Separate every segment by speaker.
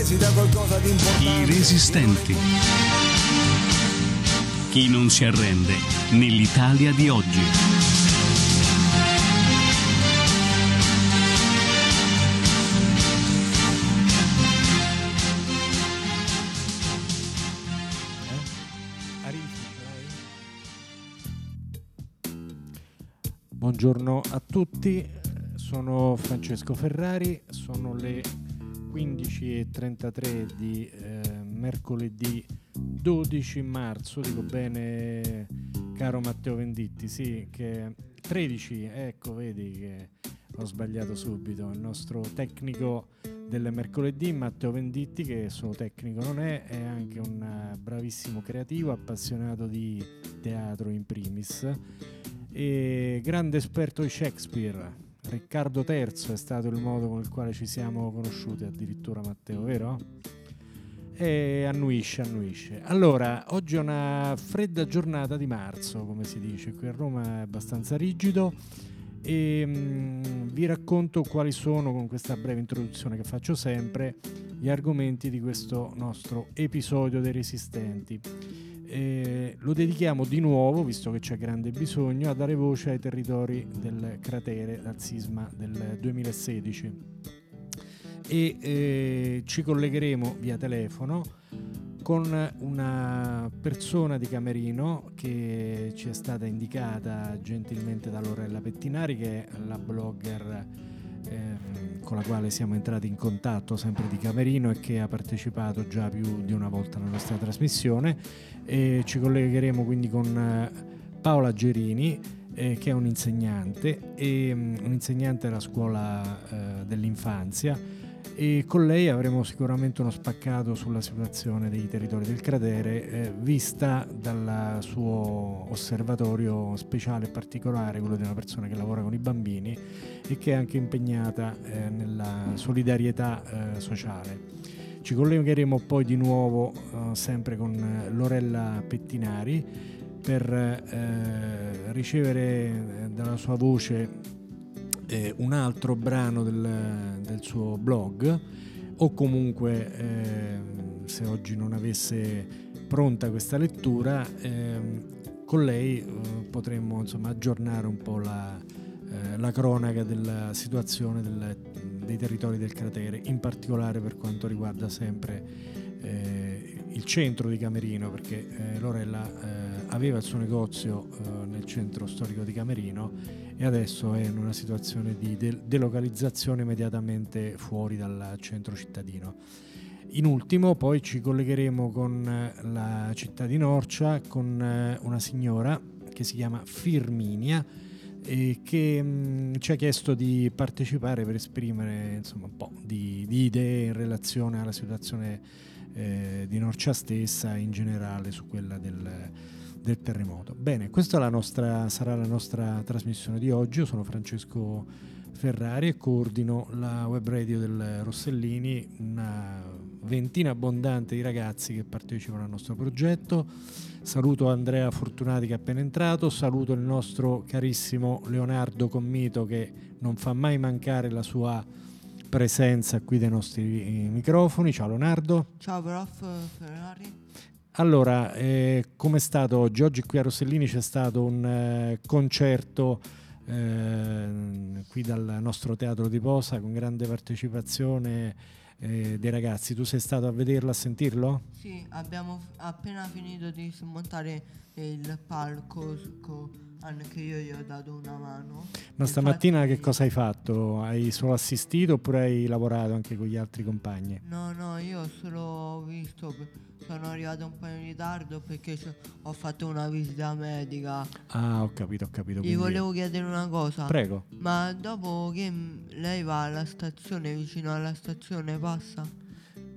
Speaker 1: presi da qualcosa di importante.
Speaker 2: I resistenti. Chi non si arrende nell'Italia di oggi.
Speaker 3: Buongiorno a tutti, sono Francesco Ferrari, sono le 15.33 di eh, mercoledì 12 marzo, dico bene caro Matteo Venditti, sì, che 13, ecco vedi che ho sbagliato subito, il nostro tecnico del mercoledì Matteo Venditti che solo tecnico non è, è anche un bravissimo creativo, appassionato di teatro in primis. E grande esperto di Shakespeare. Riccardo III è stato il modo con il quale ci siamo conosciuti, addirittura Matteo, vero? E annuisce, annuisce. Allora, oggi è una fredda giornata di marzo, come si dice, qui a Roma è abbastanza rigido e mh, vi racconto quali sono, con questa breve introduzione che faccio sempre, gli argomenti di questo nostro episodio dei resistenti. Eh, lo dedichiamo di nuovo, visto che c'è grande bisogno, a dare voce ai territori del cratere dal sisma del 2016 e eh, ci collegheremo via telefono con una persona di Camerino che ci è stata indicata gentilmente da Lorella Pettinari che è la blogger eh, con la quale siamo entrati in contatto sempre di Camerino e che ha partecipato già più di una volta alla nostra trasmissione. E ci collegheremo quindi con eh, Paola Gerini eh, che è un insegnante, e, um, un insegnante della scuola eh, dell'infanzia e con lei avremo sicuramente uno spaccato sulla situazione dei territori del cratere eh, vista dal suo osservatorio speciale e particolare, quello di una persona che lavora con i bambini e che è anche impegnata eh, nella solidarietà eh, sociale. Ci collegheremo poi di nuovo eh, sempre con eh, Lorella Pettinari per eh, ricevere dalla sua voce eh, un altro brano del, del, suo blog o comunque eh, se oggi non avesse pronta questa lettura eh, con lei eh, potremmo insomma, aggiornare un po' la, eh, la cronaca della situazione del, dei territori del cratere in particolare per quanto riguarda sempre eh, il centro di Camerino perché Lorella aveva il suo negozio nel centro storico di Camerino e adesso è in una situazione di de- delocalizzazione immediatamente fuori dal centro cittadino. In ultimo poi ci collegheremo con la città di Norcia, con eh, una signora che si chiama Firminia e che mh, mm, ci ha chiesto di partecipare per esprimere insomma, un po' di, di idee in relazione alla situazione eh, di Norcia stessa e in generale su quella del del terremoto. Bene, questa la nostra, sarà la nostra trasmissione di oggi. Io sono Francesco Ferrari e coordino la web radio del Rossellini, una ventina abbondante di ragazzi che partecipano al nostro progetto. Saluto Andrea Fortunati che è appena entrato, saluto il nostro carissimo Leonardo Commito che non fa mai mancare la sua presenza qui dai nostri microfoni. Ciao Leonardo.
Speaker 4: Ciao prof Ferrari.
Speaker 3: Allora, eh, come è stato oggi? Oggi qui a Rossellini c'è stato un eh, concerto eh, qui dal nostro teatro di Posa con grande partecipazione eh, dei ragazzi. Tu sei stato a vederlo, a sentirlo?
Speaker 4: Sì, abbiamo appena finito di smontare il palco anche io gli ho dato una mano.
Speaker 3: Ma stamattina che cosa hai fatto? Hai solo assistito oppure hai lavorato anche con gli altri compagni?
Speaker 4: No, no, io ho solo visto, sono arrivato un po' in ritardo perché ho fatto una visita medica.
Speaker 3: Ah, ho capito, ho capito.
Speaker 4: Gli volevo chiedere una cosa.
Speaker 3: Prego.
Speaker 4: Ma dopo che lei va alla stazione, vicino alla stazione, passa?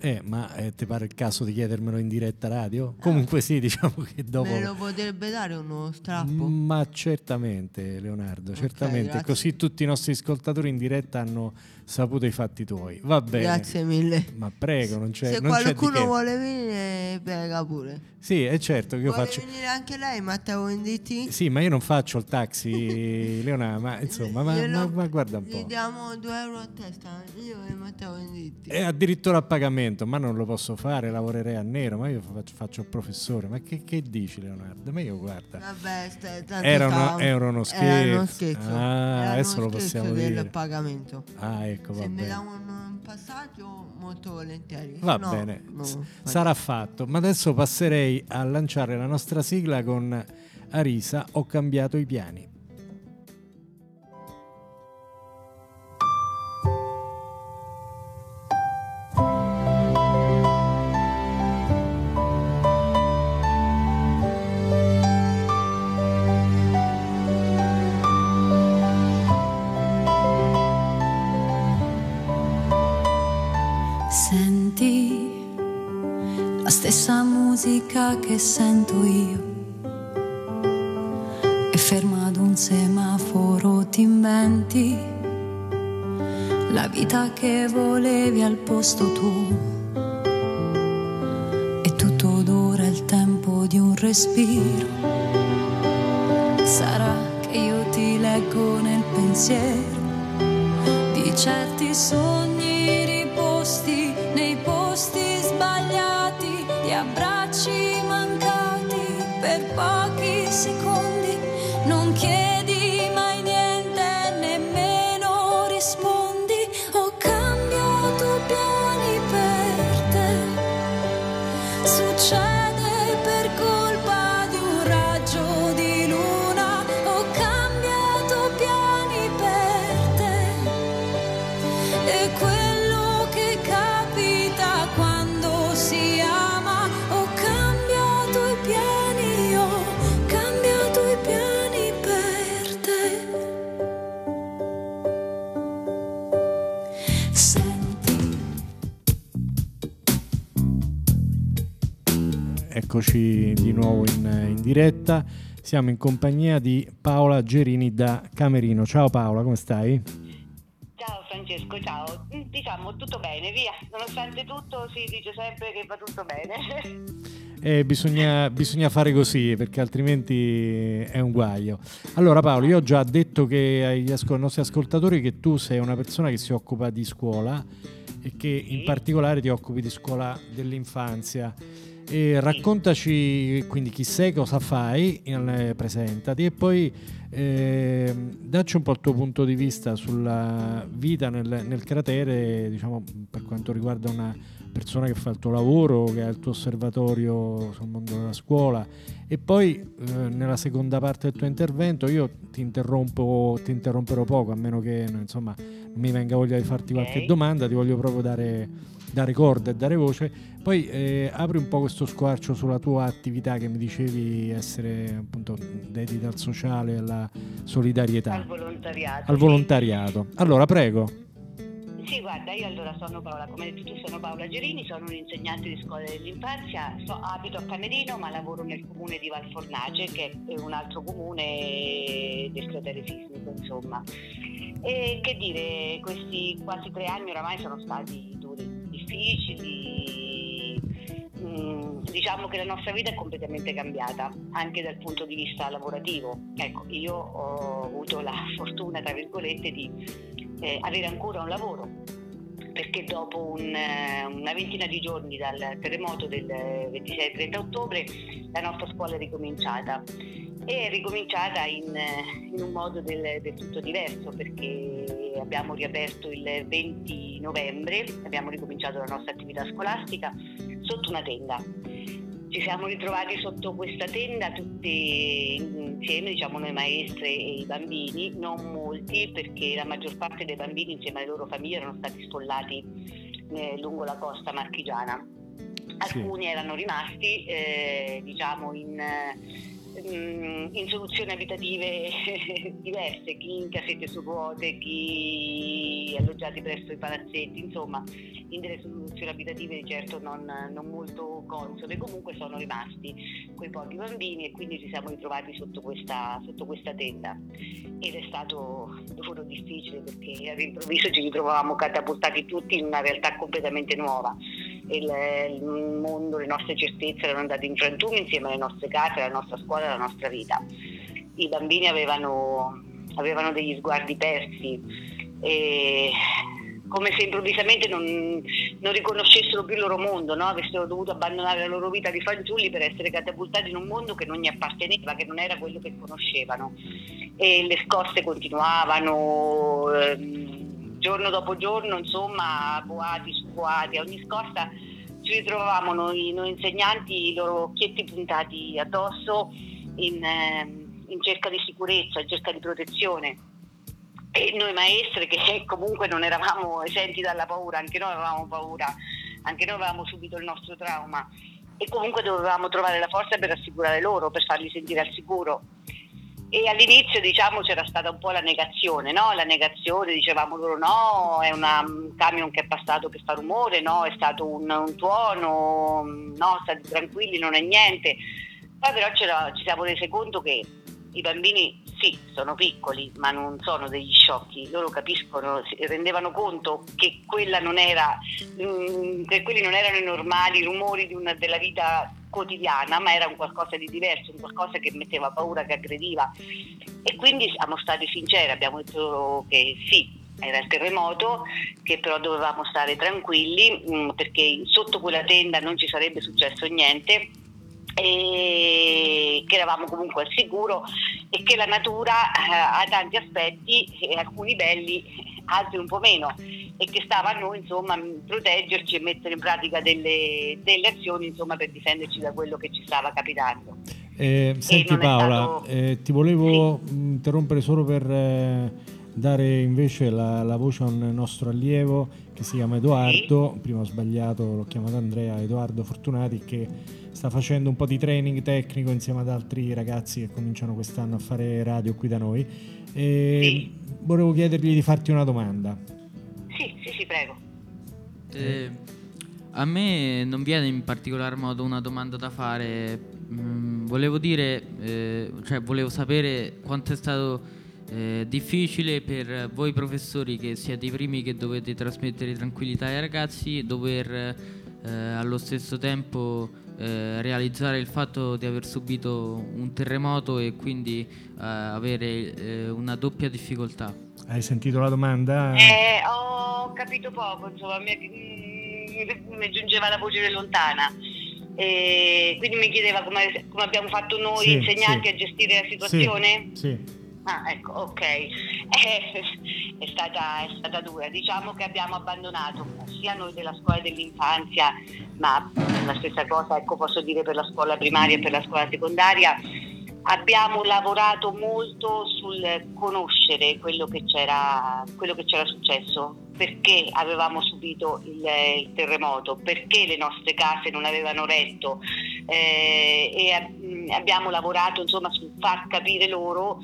Speaker 3: Eh, ma eh, ti pare il caso di chiedermelo in diretta radio? Comunque sì, diciamo che dopo...
Speaker 4: Me lo potrebbe dare uno strappo?
Speaker 3: Ma certamente, Leonardo, okay, certamente. Grazie. Così tutti i nostri ascoltatori in diretta hanno saputo i fatti tuoi. Va bene.
Speaker 4: Grazie mille.
Speaker 3: Ma prego, non c'è
Speaker 4: Se
Speaker 3: non
Speaker 4: qualcuno
Speaker 3: c'è
Speaker 4: vuole venire, prega pure.
Speaker 3: Sì, è certo che io
Speaker 4: vuole
Speaker 3: faccio...
Speaker 4: venire anche lei, Matteo Venditti?
Speaker 3: Sì, ma io non faccio il taxi, Leonardo, ma insomma, ma, ma, ma, guarda un po'.
Speaker 4: Gli diamo due euro a testa, io e Matteo Venditti.
Speaker 3: E addirittura a pagamento ma non lo posso fare, lavorerei a nero, ma io faccio, faccio il professore. Ma che, che, dici Leonardo? Ma io guarda.
Speaker 4: Vabbè, st-
Speaker 3: era, uno, era uno scherzo. Era uno scherzo. Ah,
Speaker 4: era
Speaker 3: adesso lo possiamo
Speaker 4: del
Speaker 3: dire.
Speaker 4: pagamento.
Speaker 3: Ah, ecco, va
Speaker 4: Se
Speaker 3: bene.
Speaker 4: mi davano un passaggio molto volentieri.
Speaker 3: Va
Speaker 4: no,
Speaker 3: bene,
Speaker 4: no,
Speaker 3: S- sarà fatto. Ma adesso passerei a lanciare la nostra sigla con Arisa. Ho cambiato i piani.
Speaker 1: Musica che sento io. E ferma ad un semaforo ti inventi la vita che volevi al posto tuo. E tutto dura il tempo di un respiro. Sarà che io ti leggo nel pensiero di certi sogni
Speaker 3: Eccoci di nuovo in, in diretta. Siamo in compagnia di Paola Gerini da Camerino. Ciao Paola, come stai?
Speaker 5: Ciao Francesco, ciao. Diciamo tutto bene, via. Nonostante tutto si dice sempre che va tutto bene.
Speaker 3: Eh, bisogna, bisogna fare così perché altrimenti è un guaio. Allora Paolo, io ho già detto che agli ascol- nostri ascoltatori che tu sei una persona che si occupa di scuola e che in particolare ti occupi di scuola dell'infanzia. E raccontaci quindi chi sei, cosa fai, eh, presentati e poi ehm, dacci un po' il tuo punto di vista sulla vita nel, nel cratere, diciamo per quanto riguarda una persona che fa il tuo lavoro, che ha il tuo osservatorio sul mondo della scuola. E poi eh, nella seconda parte del tuo intervento io ti interrompo, ti interromperò poco a meno che insomma non mi venga voglia di farti qualche domanda, ti voglio proprio dare, dare corda e dare voce. Poi eh, apri un po' questo squarcio sulla tua attività che mi dicevi essere appunto dedita al sociale alla solidarietà,
Speaker 5: Al volontariato.
Speaker 3: al volontariato. Allora, prego.
Speaker 5: Sì, guarda, io allora sono Paola, come hai detto tu sono Paola Gerini, sono un'insegnante di scuola dell'infanzia, so- abito a Camerino ma lavoro nel comune di Valfornace che è un altro comune del cratere sismico insomma. E che dire, questi quasi tre anni oramai sono stati difficili, mm, diciamo che la nostra vita è completamente cambiata anche dal punto di vista lavorativo. Ecco, io ho avuto la fortuna, tra virgolette, di eh, avere ancora un lavoro perché dopo un, eh, una ventina di giorni dal terremoto del 26-30 ottobre la nostra scuola è ricominciata e è ricominciata in, in un modo del, del tutto diverso perché abbiamo riaperto il 20 novembre, abbiamo ricominciato la nostra attività scolastica sotto una tenda. Ci siamo ritrovati sotto questa tenda tutti insieme, diciamo noi maestre e i bambini, non molti perché la maggior parte dei bambini insieme alle loro famiglie erano stati sfollati eh, lungo la costa marchigiana.
Speaker 3: Sì.
Speaker 5: Alcuni erano rimasti eh, diciamo in, in soluzioni abitative diverse, chi in casette su ruote, chi alloggiati presso i palazzetti, insomma in delle soluzioni abitative certo non, non molto consone, comunque sono rimasti quei pochi bambini e quindi ci siamo ritrovati sotto questa, sotto questa tenda ed è stato lavoro difficile perché all'improvviso ci ritrovavamo catapultati tutti in una realtà completamente nuova. Il, mondo, le nostre certezze erano andate in frantume insieme alle nostre case, alla nostra scuola, alla nostra vita. I bambini avevano, avevano degli sguardi persi e come se improvvisamente non, non, riconoscessero più il loro mondo, no? avessero dovuto abbandonare la loro vita di fanciulli per essere catapultati in un mondo che non gli apparteneva, che non era quello che conoscevano. E le scosse continuavano, ehm, giorno dopo giorno, insomma, boati su boati, a ogni scossa ci ritrovavamo noi, noi insegnanti, i loro occhietti puntati addosso in, ehm, in cerca di sicurezza, in cerca di protezione. E noi maestre che comunque non eravamo esenti dalla paura, anche noi avevamo paura, anche noi avevamo subito il nostro trauma. E comunque dovevamo trovare la forza per rassicurare loro, per farli sentire al sicuro. E all'inizio diciamo c'era stata un po' la negazione, no? La negazione, dicevamo loro no, è una, un camion che è passato che fa rumore, no, è stato un, un tuono, no, state tranquilli, non è niente. Poi però ci siamo resi conto che i bambini sì, sono piccoli, ma non sono degli sciocchi, loro capiscono, si rendevano conto che, non era, mm, che quelli non erano i normali rumori una, della vita quotidiana, ma era un qualcosa di diverso, un qualcosa che metteva paura, che aggrediva. E quindi siamo stati sinceri, abbiamo detto che sì, era il terremoto, che però dovevamo stare tranquilli mm, perché sotto quella tenda non ci sarebbe successo niente e che eravamo comunque al sicuro e che la natura eh, ha tanti aspetti, alcuni belli, altri un po' meno e che stava a noi insomma proteggerci e mettere in pratica delle, delle azioni insomma, per difenderci da quello che ci stava capitando.
Speaker 3: Eh, senti Paola, stato... eh, ti volevo sì. interrompere solo per eh, dare invece la, la, voce a un nostro allievo che si chiama Edoardo, sì. prima ho sbagliato, l'ho chiamato Andrea, Edoardo Fortunati che sta facendo un po' di training tecnico insieme ad altri ragazzi che cominciano quest'anno a fare radio qui da noi. E sì. Volevo chiedergli di farti una domanda.
Speaker 5: Sì, sì, sì, prego.
Speaker 6: Eh, a me non viene in particolar modo una domanda da fare. Mm, volevo dire, eh, cioè volevo sapere quanto è stato eh, difficile per voi professori che siete i primi che dovete trasmettere tranquillità ai ragazzi, dover eh, allo stesso tempo eh, realizzare il fatto di aver subito un terremoto e quindi eh, avere una doppia difficoltà.
Speaker 3: Hai sentito la domanda?
Speaker 5: Eh, ho capito poco, insomma, mi, mm, mi giungeva la voce lontana. E quindi mi chiedeva come, come abbiamo fatto noi sì, insegnanti sì. a gestire la situazione?
Speaker 3: Sì. sì.
Speaker 5: Ah, ecco, ok. è, stata, è stata dura. Diciamo che abbiamo abbandonato sia noi della scuola dell'infanzia, ma la stessa cosa ecco, posso dire per la scuola primaria e per la scuola secondaria. Abbiamo lavorato molto sul conoscere quello che c'era, quello che c'era successo, perché avevamo subito il, il, terremoto, perché le nostre case non avevano retto? Eh, e abbiamo lavorato insomma sul far capire loro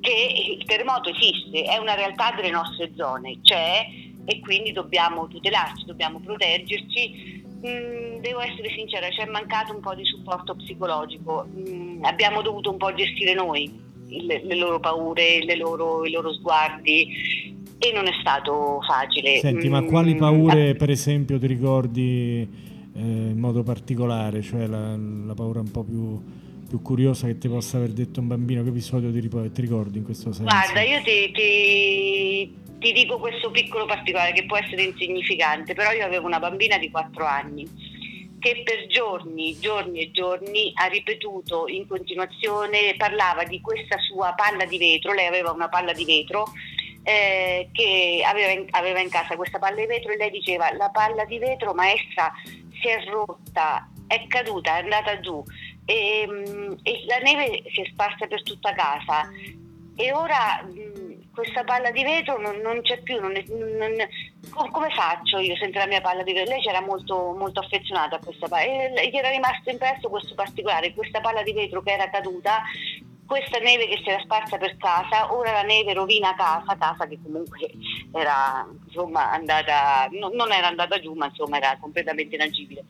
Speaker 5: che il terremoto esiste, è una realtà delle nostre zone, c'è e quindi dobbiamo tutelarci, dobbiamo proteggerci. Mm, devo essere sincera, ci è mancato un po' di supporto psicologico, mm, abbiamo dovuto un po' gestire noi le, le loro paure, le loro, i loro sguardi e non è stato facile.
Speaker 3: Senti, ma quali mm, paure per esempio ti ricordi eh, in modo particolare, cioè la, la paura un po' più più curiosa che ti possa aver detto un bambino? Che episodio ti, ti ricordi in questo senso?
Speaker 5: Guarda, io ti, ti, ti, dico questo piccolo particolare che può essere insignificante, però io avevo una bambina di 4 anni che per giorni, giorni e giorni ha ripetuto in continuazione, parlava di questa sua palla di vetro, lei aveva una palla di vetro eh, che aveva in, aveva in casa questa palla di vetro e lei diceva la palla di vetro maestra si è rotta, è caduta, è andata giù e, mm, e la neve si è sparsa per tutta casa e ora mm, questa palla di vetro non, non c'è più, non è, non, come faccio io senza la mia palla di vetro? Lei c'era molto, molto affezionata a questa palla e gli era rimasto impresso questo particolare, questa palla di vetro che era caduta questa neve che si era sparsa per casa, ora la neve rovina casa, casa che comunque era insomma andata, no, non era andata giù, ma insomma era completamente inagibile.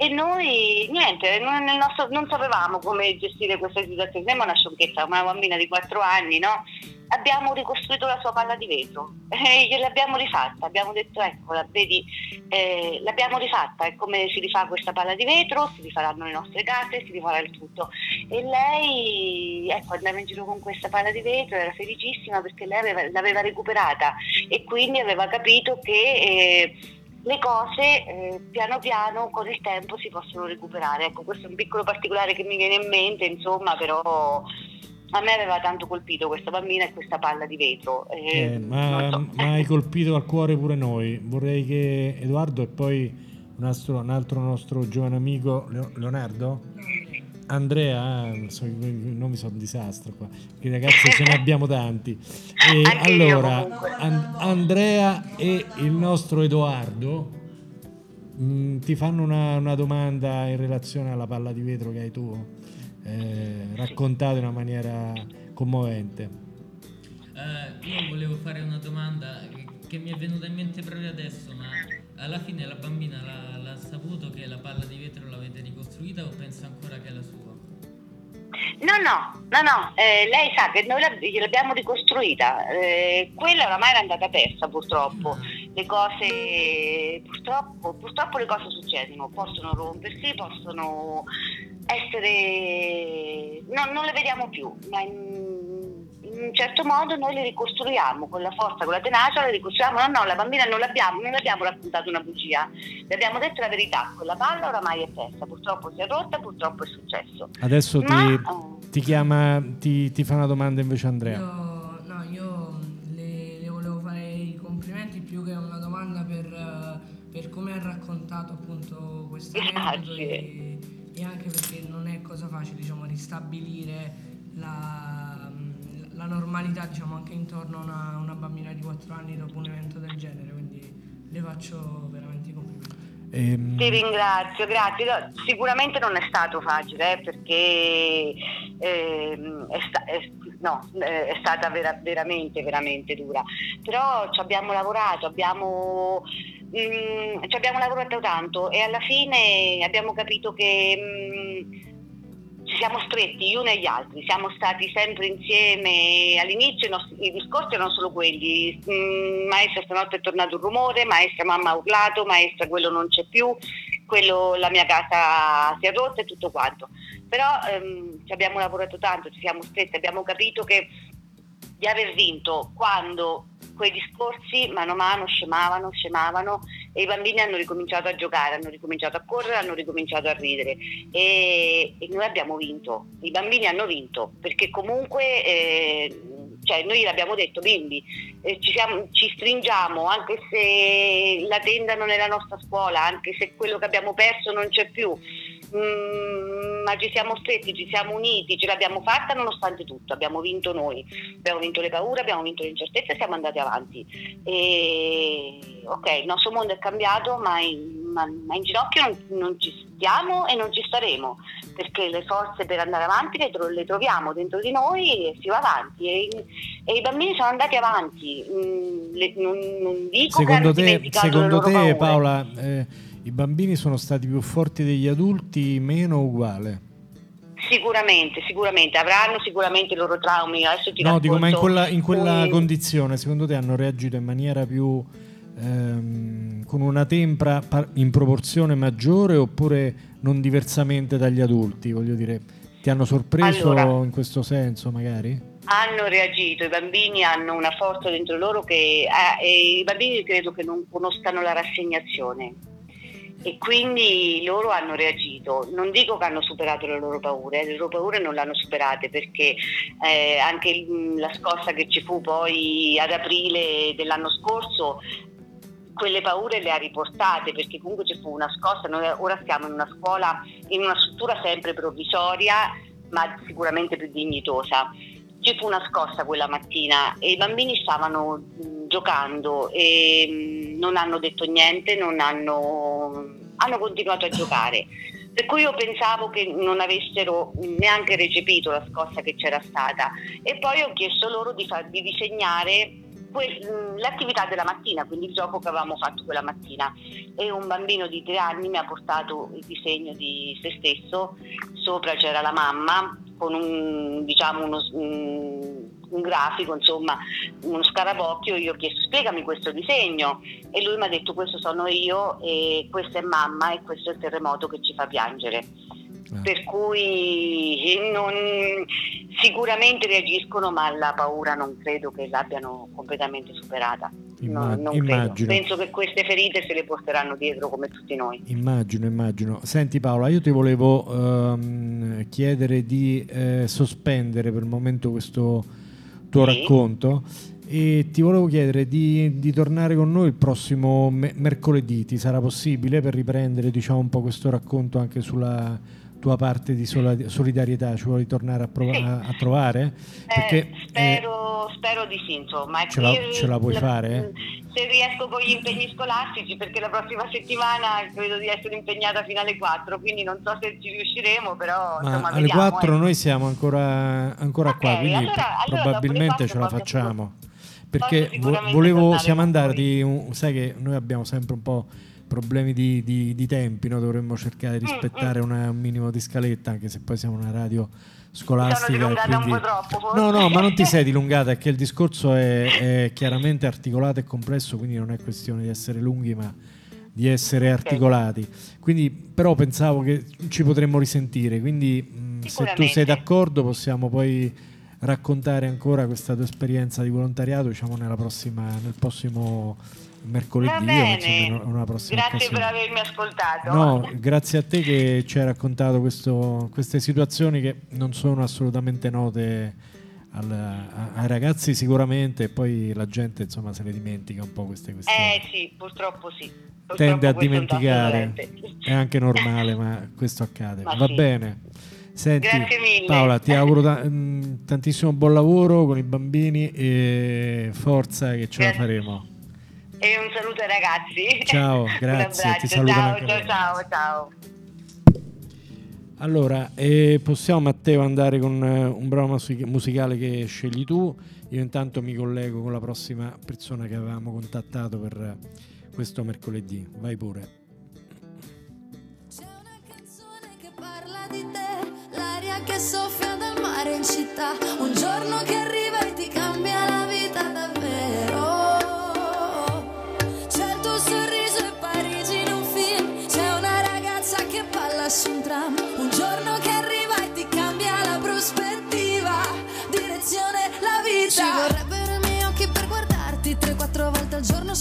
Speaker 5: E noi niente, nostro, non, sapevamo come gestire questa situazione, sembra una sciocchezza, una bambina di 4 anni, no? Abbiamo ricostruito la sua palla di vetro. E gliel'abbiamo rifatta, abbiamo detto eccola, vedi, eh, l'abbiamo rifatta, è come si rifà questa palla di vetro, si rifaranno le nostre case, si rifarà il tutto. E lei, ecco, andava in giro con questa palla di vetro, era felicissima perché lei aveva, l'aveva recuperata. E quindi aveva capito che... Eh, le cose eh, piano piano con il tempo si possono recuperare. Ecco, questo è un piccolo particolare che mi viene in mente, insomma, però a me aveva tanto colpito questa bambina e questa palla di vetro.
Speaker 3: Eh, eh, ma, so. ma, hai colpito al cuore pure noi. Vorrei che Edoardo e poi un altro, un altro nostro giovane amico, Leonardo? Andrea, so, non mi sono un disastro qua, che ragazzi ce ne abbiamo tanti. E allora, An- Andrea e il nostro Edoardo mh, mm, ti fanno una, una, domanda in relazione alla palla di vetro che hai tu, eh, raccontata in una maniera commovente.
Speaker 6: Uh, io volevo fare una domanda che, che mi è venuta in mente proprio adesso, ma alla fine la bambina l'ha, l'ha saputo che la palla di vetro l'avete ricostruita o pensa ancora che è la sua?
Speaker 5: No, no, no, no, eh, lei sa che noi l'abbiamo ricostruita, eh, quella oramai era andata persa purtroppo, le cose, purtroppo, purtroppo le cose succedono, possono rompersi, possono essere, no, non le vediamo più, ma in, un certo modo noi le ricostruiamo con la forza, con la tenacia, le ricostruiamo. No, no, la bambina non l'abbiamo, non l'abbiamo raccontato una bugia, le abbiamo detto la verità, quella palla oramai è persa, purtroppo si è rotta, purtroppo è successo.
Speaker 3: Adesso Ma, ti, uh, ti, chiama, ti, ti, fa una domanda invece Andrea.
Speaker 7: Io, no, io le, le, volevo fare i complimenti più che una domanda per, per come ha raccontato appunto questa e, e anche perché non è cosa facile diciamo ristabilire la la normalità diciamo anche intorno a una, una, bambina di 4 anni dopo un evento del genere, quindi le faccio veramente i complimenti.
Speaker 5: Ehm... Ti ringrazio, grazie. No, sicuramente non è stato facile eh, perché eh, è, sta- è, no, è, stata vera- veramente, veramente dura, però ci abbiamo lavorato, abbiamo, mh, mm, ci abbiamo lavorato tanto e alla fine abbiamo capito che... Mh, mm, siamo stretti gli uni e gli altri, siamo stati sempre insieme. All'inizio i, nostri, i discorsi erano solo quelli, mm, maestra stanotte è tornato un rumore, maestra mamma ha urlato, maestra quello non c'è più, quello, la mia casa si è rotta e tutto quanto. Però ehm, ci abbiamo lavorato tanto, ci siamo stretti, abbiamo capito che di aver vinto quando quei discorsi mano a mano scemavano, scemavano e i bambini hanno ricominciato a giocare, hanno ricominciato a correre, hanno ricominciato a ridere. E, e noi abbiamo vinto, i bambini hanno vinto perché comunque eh, cioè noi l'abbiamo detto bimbi, eh, ci, siamo, ci, stringiamo anche se la tenda non è la nostra scuola, anche se quello che abbiamo perso non c'è più Mm, ma ci siamo stretti, ci siamo uniti, ce l'abbiamo fatta nonostante tutto, abbiamo vinto noi, abbiamo vinto le paure, abbiamo vinto le incertezze e siamo andati avanti. E, ok, il nostro mondo è cambiato, ma in, ma, ma in ginocchio non, non, ci stiamo e non ci staremo, perché le forze per andare avanti le, tro- le troviamo dentro di noi e si va avanti. E, e i bambini sono andati avanti. Mm, le, non, non, dico
Speaker 3: secondo
Speaker 5: che
Speaker 3: te, secondo te Paola... Eh, i bambini sono stati più forti degli adulti, meno uguale?
Speaker 5: Sicuramente, sicuramente, avranno sicuramente i loro traumi. Adesso ti
Speaker 3: no, dico, ma in quella, in quella un... condizione, secondo te hanno reagito in maniera più ehm, con una tempra in proporzione maggiore oppure non diversamente dagli adulti? Voglio dire, ti hanno sorpreso allora, in questo senso, magari?
Speaker 5: Hanno reagito, i bambini hanno una forza dentro loro che eh, i bambini credo che non conoscano la rassegnazione e quindi loro hanno reagito. Non dico che hanno superato le loro paure, le loro paure non le hanno superate perché eh, anche la scossa che ci fu poi ad aprile dell'anno scorso quelle paure le ha riportate perché comunque ci fu una scossa, noi ora siamo in una scuola, in una struttura sempre provvisoria ma sicuramente più dignitosa. Ci fu una scossa quella mattina e i bambini stavano giocando e non hanno detto niente, hanno, hanno continuato a giocare. Per cui io pensavo che non avessero neanche recepito la scossa che c'era stata e poi ho chiesto loro di, far, di disegnare que- l'attività della mattina, quindi il gioco che avevamo fatto quella mattina. E un bambino di tre anni mi ha portato il disegno di se stesso, sopra c'era la mamma con un, diciamo, uno, un, grafico, insomma, uno scarabocchio, io ho chiesto spiegami questo disegno e lui mi ha detto questo sono io e questa è mamma e questo è il terremoto che ci fa piangere.
Speaker 3: Eh.
Speaker 5: Per cui non, sicuramente reagiscono, ma la paura non credo che l'abbiano completamente superata. No,
Speaker 3: Imma-
Speaker 5: non credo.
Speaker 3: immagino.
Speaker 5: Penso che queste ferite se le porteranno dietro come tutti noi.
Speaker 3: Immagino, immagino. Senti Paola, io ti volevo ehm, chiedere di eh, sospendere per il momento questo tuo
Speaker 5: Sì.
Speaker 3: racconto e ti volevo chiedere di, di tornare con noi il prossimo me- mercoledì. Ti sarà possibile per riprendere diciamo, un po' questo racconto anche sulla tua parte di solidarietà? Ci vuoi tornare a,
Speaker 5: Sì.
Speaker 3: a- trovare?
Speaker 5: Eh,
Speaker 3: eh,
Speaker 5: spero, spero di sì, insomma.
Speaker 3: Ce la- ce la puoi fare?
Speaker 5: Se riesco con gli impegni scolastici, perché la prossima settimana credo di essere impegnata fino alle 4, quindi non so se ci riusciremo, però
Speaker 3: Ma
Speaker 5: insomma
Speaker 3: alle
Speaker 5: vediamo,
Speaker 3: 4
Speaker 5: eh.
Speaker 3: noi siamo ancora, ancora qua,
Speaker 5: Ok,
Speaker 3: quindi
Speaker 5: allora- allora
Speaker 3: probabilmente ce la facciamo. Perché volevo, siamo andati, un- sai che noi abbiamo sempre un po' problemi di, di- di tempi, no? dovremmo cercare di
Speaker 5: Mm,
Speaker 3: rispettare una- un minimo di scaletta, anche se poi siamo una radio scolastica. e
Speaker 5: dilungata un
Speaker 3: quindi-
Speaker 5: po' troppo, forse.
Speaker 3: No, no, ma non ti sei dilungata, è che il discorso è, è chiaramente articolato e complesso, quindi non è questione di essere lunghi, ma di essere articolati. Quindi, però pensavo che ci potremmo risentire, quindi mh, se tu sei d'accordo possiamo poi raccontare ancora questa tua esperienza di volontariato, diciamo nella prossima, nel prossimo mercoledì
Speaker 5: Va
Speaker 3: o
Speaker 5: bene,
Speaker 3: in una prossima
Speaker 5: grazie per avermi ascoltato.
Speaker 3: No, grazie a te che ci hai raccontato questo- queste situazioni che non sono assolutamente note al- a- ai ragazzi sicuramente e poi la gente insomma se le dimentica un po' queste questioni.
Speaker 5: Eh sì, purtroppo sì. Purtroppo
Speaker 3: Tende a dimenticare, è anche normale ma questo accade.
Speaker 5: Ma
Speaker 3: Va
Speaker 5: sì.
Speaker 3: bene. Senti. Paola, ti auguro ta- mh, tantissimo buon lavoro con i bambini e forza che ce la
Speaker 5: Grazie.
Speaker 3: faremo.
Speaker 5: E un saluto ai ragazzi.
Speaker 3: Ciao,
Speaker 5: Un
Speaker 3: grazie,
Speaker 5: abbraccio,
Speaker 3: ti
Speaker 5: ciao,
Speaker 3: anche
Speaker 5: ciao, ciao, ciao.
Speaker 3: Allora, eh, possiamo Matteo andare con eh, un brano music- musicale che scegli tu. Io intanto mi collego con la prossima persona che avevamo contattato per eh, questo mercoledì. Vai pure.
Speaker 1: C'è una canzone che parla di te, l'aria che soffia dal mare in città, un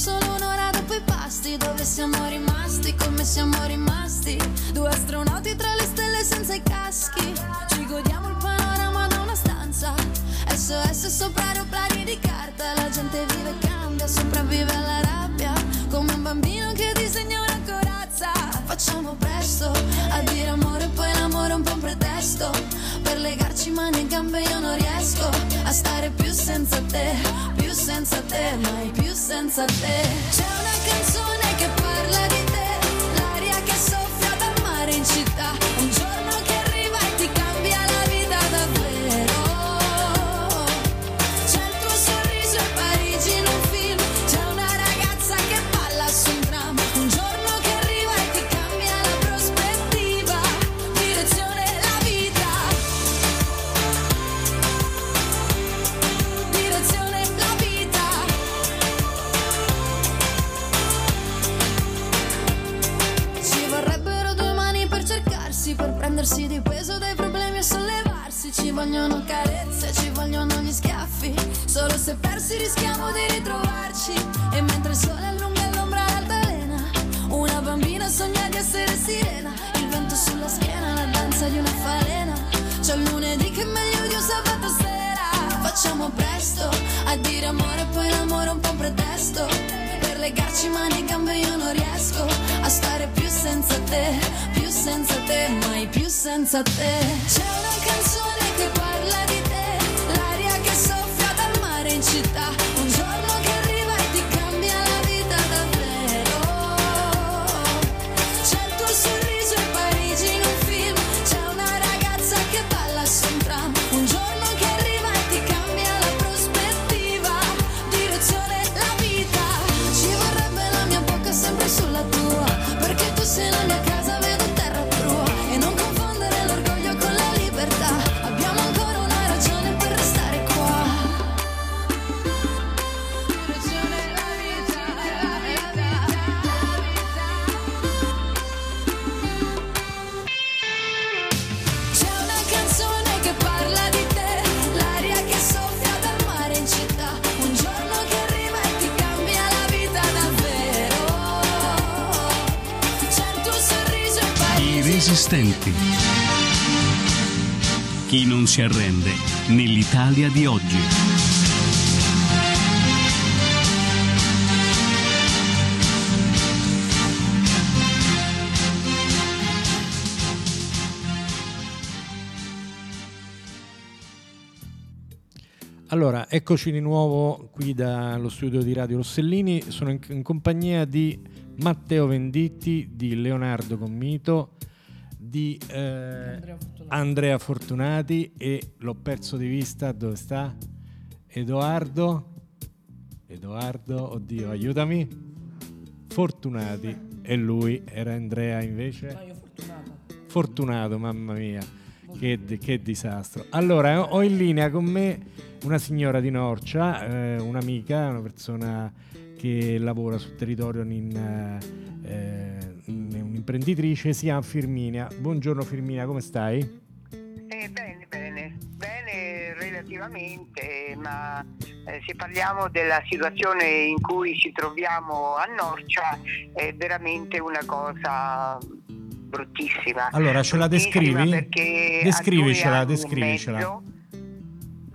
Speaker 1: solo un'ora dopo i pasti, dove siamo rimasti, come siamo rimasti, due astronauti tra le stelle senza i caschi, ci godiamo il panorama da una stanza, SOS sopra aeroplani di carta, la gente vive e cambia, sopravvive alla rabbia, come un bambino che disegna una corazza, facciamo presto a dire amore, poi l'amore è un po' un pretesto, per legarci mani e gambe io non riesco a stare più senza te, senza te, mai più senza te. C'è una canzone che parla di te, l'aria che soffia dal mare in città, vogliono carezze, ci vogliono gli schiaffi. Solo se persi rischiamo di ritrovarci. E mentre il sole allunga l'ombra all'altalena, una bambina sogna di essere sirena. Il vento sulla schiena, la danza di una falena. C'è il lunedì che è meglio di un sabato sera. Facciamo presto a dire amore, poi l'amore è un po' un pretesto. Legarci mani e gambe io non riesco a stare più senza te, più senza te, mai più senza te. C'è una canzone che parla di te, l'aria che soffia dal mare in città,
Speaker 2: inesistenti. Chi non si arrende nell'Italia di oggi.
Speaker 3: Allora, eccoci di nuovo qui dallo studio di Radio Rossellini. Sono in, in compagnia di Matteo Venditti, di Leonardo Commito, di eh,
Speaker 7: Andrea Fortunato.
Speaker 3: Andrea Fortunati e l'ho perso di vista, dove sta? Edoardo? Edoardo, oddio, aiutami. Fortunati. E lui era Andrea invece?
Speaker 7: No, io fortunato.
Speaker 3: Fortunato, mamma mia, che, che disastro. Allora, ho in linea con me una signora di Norcia, eh, un'amica, una persona che lavora sul territorio in, eh, in- un'imprenditrice, si chiama Firminia. Buongiorno Firminia, come stai?
Speaker 8: Eh, bene, bene, bene relativamente, ma eh, se parliamo della situazione in cui ci troviamo a Norcia è veramente una cosa bruttissima.
Speaker 3: Allora, ce la descrivi? Descrivicela, descrivicela.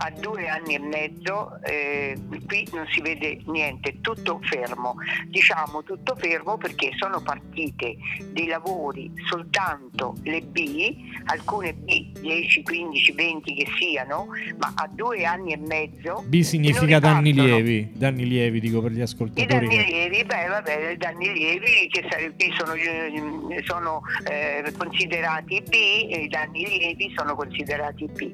Speaker 8: A due anni e mezzo eh, qui non si vede niente, tutto fermo. Diciamo tutto fermo perché sono partite dei lavori soltanto le B, alcune B 10, 15, 20 che siano, ma a due anni e mezzo
Speaker 3: B significa danni lievi, danni lievi dico per gli
Speaker 8: I
Speaker 3: ascoltatori.
Speaker 8: danni
Speaker 3: che-
Speaker 8: lievi, beh, vabbè, i danni lievi che sono, eh, sono, eh, considerati B, i danni lievi sono considerati B.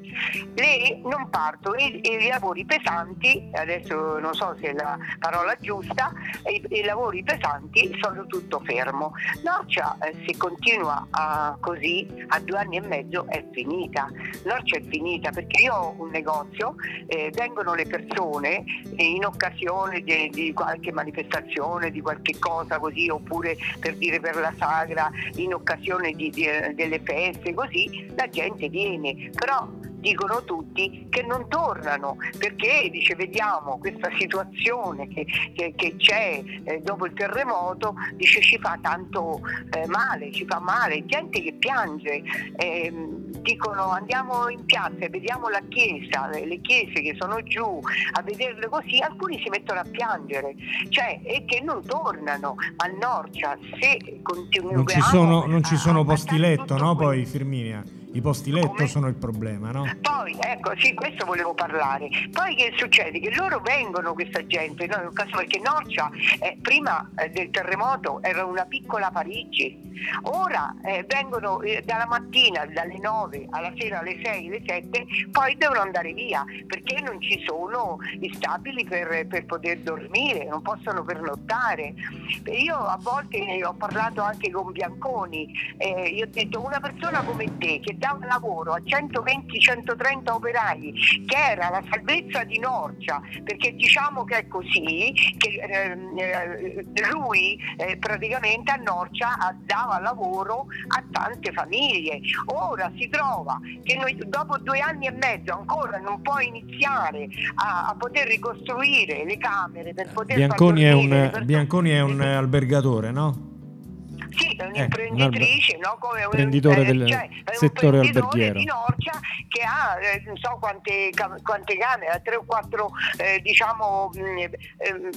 Speaker 8: Le non partono i, i lavori pesanti, adesso non so se è la parola giusta, i, i lavori pesanti sono tutto fermo. Norcia eh, se continua a- così a due anni e mezzo è finita. Norcia è finita perché io ho un negozio, eh, vengono le persone eh, in occasione di, di qualche manifestazione, di qualche cosa così, oppure per dire per la sagra, in occasione di- di- delle feste, così la gente viene, però dicono tutti che non tornano perché dice vediamo questa situazione che, che- che c'è eh, dopo il terremoto dice ci fa tanto eh, male ci fa male. Gente che piange ehm, dicono andiamo in piazza e vediamo la chiesa le chiese che sono giù a vederle così. Alcuni si mettono a piangere cioè e che non tornano. A Norcia se continuiamo
Speaker 3: Non ci sono, non ci sono posti letto, no? Poi Firminia, i posti letto
Speaker 8: Come?
Speaker 3: sono il problema, no?
Speaker 8: Poi, ecco, sì, questo volevo parlare. Poi che succede? Che loro vengono, questa gente, no, un caso perché Norcia eh, prima eh, del terremoto era una piccola Parigi, ora eh, vengono eh, dalla mattina, dalle 9 alla sera alle 6, alle 7, poi devono andare via perché non ci sono i stabili per, per poter dormire, non possono pernottare. Io a volte ho parlato anche con Bianconi, eh, io ho detto una persona come te che un lavoro a 120-130 operai, che era la salvezza di Norcia, perché diciamo che è così, che ehm, eh, lui eh, praticamente a Norcia dava lavoro a tante famiglie. Ora si trova che noi dopo due anni e mezzo ancora non può iniziare a, a poter ricostruire le camere per poter
Speaker 3: Bianconi è un,
Speaker 8: dormire le persone.
Speaker 3: Bianconi è un albergatore, no?
Speaker 8: Sì, è
Speaker 3: Ecco,
Speaker 8: un'imprenditrice,
Speaker 3: un
Speaker 8: no? Come un
Speaker 3: imprenditore del
Speaker 8: cioè,
Speaker 3: settore alberghiero.
Speaker 8: di Norcia che ha eh, non so quante, quante camere, ha tre o quattro eh, diciamo mh, ehm, eh,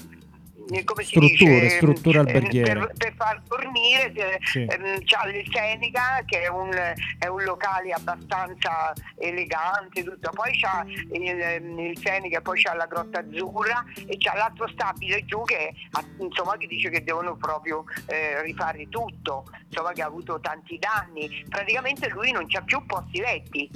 Speaker 8: come si
Speaker 3: Strutture,
Speaker 8: dice,
Speaker 3: strutture
Speaker 8: ehm,
Speaker 3: alberghiere.
Speaker 8: per, per far dormire eh,
Speaker 3: Sì.
Speaker 8: c'ha il Seneca che è un, è un locale abbastanza elegante tutto. poi c'ha il, ehm, il Seneca poi c'ha la Grotta Azzurra e c'ha l'altro stabile giù che ha- insomma che dice che devono proprio eh, rifare tutto insomma che ha avuto tanti danni praticamente lui non c'ha più posti letti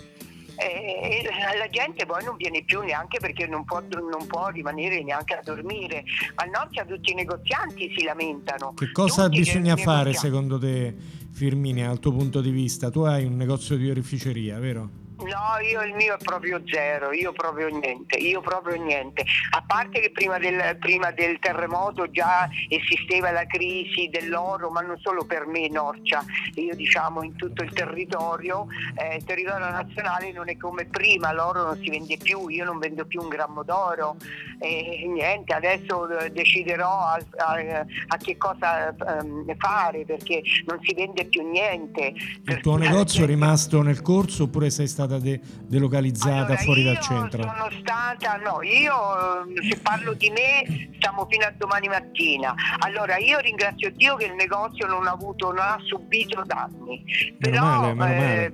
Speaker 8: e la gente poi non viene più neanche perché non può, non può rimanere neanche a dormire a Norcia tutti i negozianti si lamentano
Speaker 3: Che cosa
Speaker 8: Tutti
Speaker 3: bisogna fare secondo te, Firminia, dal tuo punto di vista? Tu hai un negozio di oreficeria, vero?
Speaker 8: No, io il mio è proprio zero, io proprio niente, io proprio niente. A parte che prima del, prima del terremoto già esisteva la crisi dell'oro, ma non solo per me Norcia, io diciamo in tutto il territorio, eh, il territorio nazionale non è come prima, l'oro non si vende più, io non vendo più un grammo d'oro e niente, adesso eh, deciderò a, a, a che cosa um, fare perché non si vende più niente.
Speaker 3: Il tuo negozio è rimasto nel corso oppure sei stata de- delocalizzata
Speaker 8: allora,
Speaker 3: fuori dal centro?
Speaker 8: Sono stata, no, io se parlo di me stiamo fino a domani mattina. Allora io ringrazio Dio che il negozio non ha avuto, non ha subito danni.
Speaker 3: Meno
Speaker 8: Però,
Speaker 3: male, meno male.
Speaker 8: eh,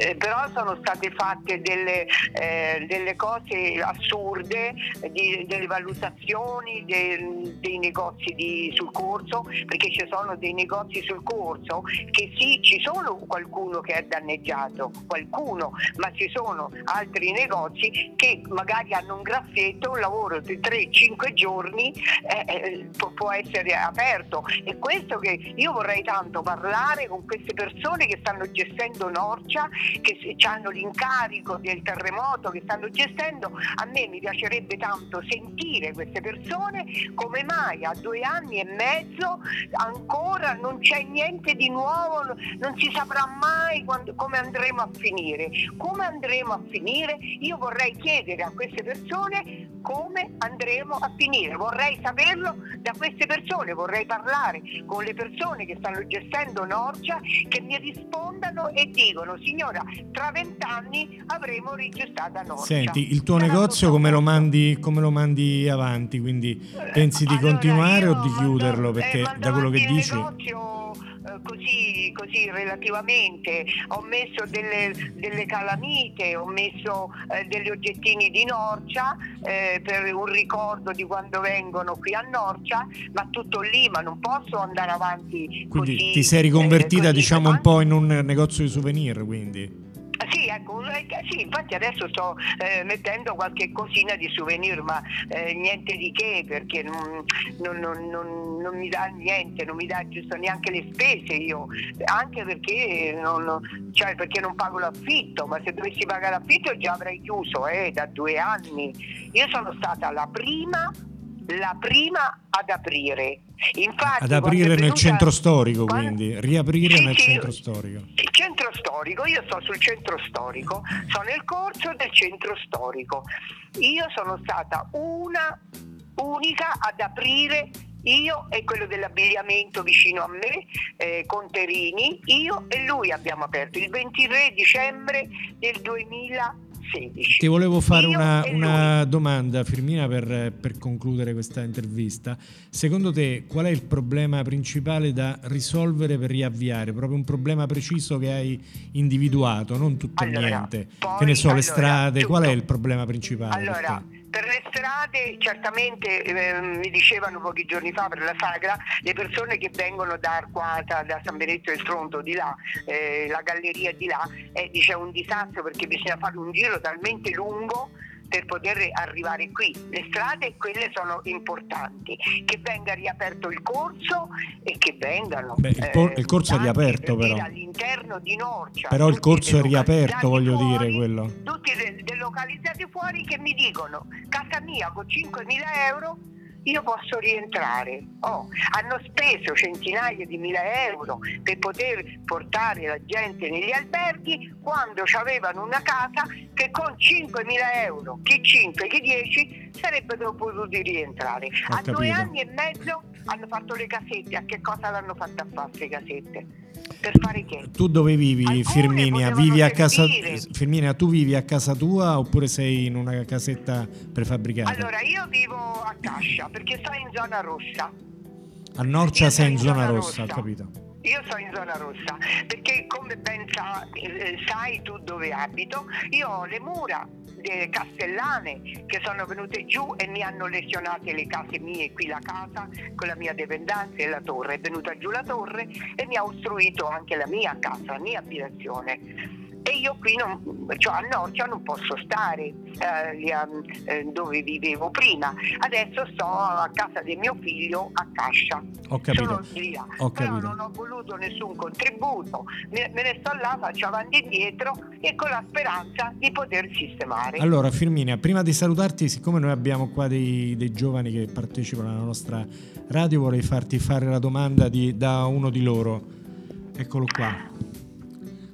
Speaker 8: eh, però sono state fatte delle, eh, delle cose assurde, di- delle valutazioni de- dei negozi di- sul corso, perché ci sono dei negozi sul corso che sì, ci sono qualcuno che è danneggiato, qualcuno, ma ci sono altri negozi che magari hanno un graffietto, un lavoro di 3-5 giorni eh, eh, può, può essere aperto. E questo che io vorrei tanto parlare con queste persone che stanno gestendo Norcia che hanno l'incarico del terremoto che stanno gestendo, a me mi piacerebbe tanto sentire queste persone come mai a due anni e mezzo ancora non c'è niente di nuovo, non si saprà mai quando- come andremo a finire. Come andremo a finire? Io vorrei chiedere a queste persone come andremo a finire, vorrei saperlo da queste persone, vorrei parlare con le persone che stanno gestendo Norcia che mi rispondano e dicono signora tra vent'anni avremo rigestata Norcia.
Speaker 3: Senti, il tuo
Speaker 8: Sarà
Speaker 3: negozio come lo, mandi, come lo mandi avanti? Quindi pensi di
Speaker 8: Allora,
Speaker 3: continuare o di chiuderlo?
Speaker 8: eh,
Speaker 3: Perché
Speaker 8: mando
Speaker 3: da quello che dici...
Speaker 8: negozio, eh, Così, così relativamente ho messo delle, delle calamite, ho messo eh, degli oggettini di Norcia eh, per un ricordo di quando vengono qui a Norcia, ma tutto lì, ma non posso andare avanti
Speaker 3: Quindi
Speaker 8: così,
Speaker 3: ti sei
Speaker 8: eh,
Speaker 3: riconvertita
Speaker 8: così.
Speaker 3: diciamo un po' in un negozio di souvenir, quindi...
Speaker 8: Sì, ecco, sì, infatti adesso sto eh, mettendo qualche cosina di souvenir, ma eh, niente di che perché non, non- non- non- mi dà niente, non mi dà giusto neanche le spese io, anche perché non, cioè perché pago l'affitto, ma se dovessi pagare l'affitto già avrei chiuso eh, da due anni. Io sono stata la prima, la prima ad aprire. Infatti,
Speaker 3: Ad aprire nel centro storico,
Speaker 8: quando-
Speaker 3: quindi, riaprire
Speaker 8: Sì,
Speaker 3: nel
Speaker 8: sì,
Speaker 3: centro storico.
Speaker 8: il centro storico, io sto sul centro storico, sono nel corso del centro storico. Io sono stata una unica ad aprire io e quello dell'abbigliamento vicino a me, eh, Conterini, io e lui abbiamo aperto il 23 dicembre del 2016.
Speaker 3: Ti volevo fare
Speaker 8: Io
Speaker 3: una, una domanda, Firmina, per, per concludere questa intervista. Secondo te qual è il problema principale da risolvere per riavviare? Proprio un problema preciso che hai individuato, non tutto
Speaker 8: Allora,
Speaker 3: niente.
Speaker 8: poi-
Speaker 3: che ne so, le
Speaker 8: allora,
Speaker 3: strade, qual è
Speaker 8: tutto.
Speaker 3: il problema principale?
Speaker 8: Allora? Per le strade certamente eh, mi dicevano pochi giorni fa per la sagra le persone che vengono da Arquata, da San Benedetto del Fronto di là, eh, la galleria di là, eh, dice è un disastro perché bisogna fare un giro talmente lungo per poter arrivare qui. Le strade quelle sono importanti, che venga riaperto il corso e che vengano.
Speaker 3: Beh, il cor- il corso è
Speaker 8: tanti,
Speaker 3: riaperto,
Speaker 8: per dire,
Speaker 3: però.
Speaker 8: all'interno di Norcia.
Speaker 3: Però il corso è riaperto, voglio
Speaker 8: fuori,
Speaker 3: dire, quello.
Speaker 8: tutti de- delocalizzati fuori che mi dicono casa mia con 5.000 euro io posso rientrare. Oh, hanno speso centinaia di mila euro per poter portare la gente negli alberghi quando avevano una casa che con 5.000 euro, chi 5, chi 10, sarebbero potuti rientrare.
Speaker 3: Ho
Speaker 8: a due
Speaker 3: capito.
Speaker 8: anni e mezzo hanno fatto le casette, a che cosa l'hanno fatta a fare le casette? Per fare che?
Speaker 3: Tu dove vivi,
Speaker 8: Alcune
Speaker 3: Firminia? Vivi a casa. Firminia, tu vivi a casa tua oppure sei in una casetta prefabbricata?
Speaker 8: Allora, io vivo a Cascia perché sto in zona rossa.
Speaker 3: a Norcia
Speaker 8: io
Speaker 3: sei in zona
Speaker 8: zona
Speaker 3: rossa, ho
Speaker 8: rossa.
Speaker 3: capito.
Speaker 8: Io sono in zona rossa perché come ben sa- eh, sai tu dove abito, io ho le mura delle castellane che sono venute giù e mi hanno lesionate le case mie, qui la casa con la mia dipendenza e la torre, è venuta giù la torre e mi ha ostruito anche la mia casa, la mia abitazione. E io qui non, cioè a Norcia non posso stare eh, eh, dove vivevo prima. Adesso sto a casa di mio figlio a Cascia.
Speaker 3: Ho capito.
Speaker 8: Ho Però non ho voluto nessun contributo, me, me, ne sto là, faccio avanti e dietro e con la speranza di poter sistemare.
Speaker 3: Allora Firminia, prima di salutarti, siccome noi abbiamo qua dei, dei giovani che partecipano alla nostra radio, vorrei farti fare la domanda di, da uno di loro. Eccolo qua.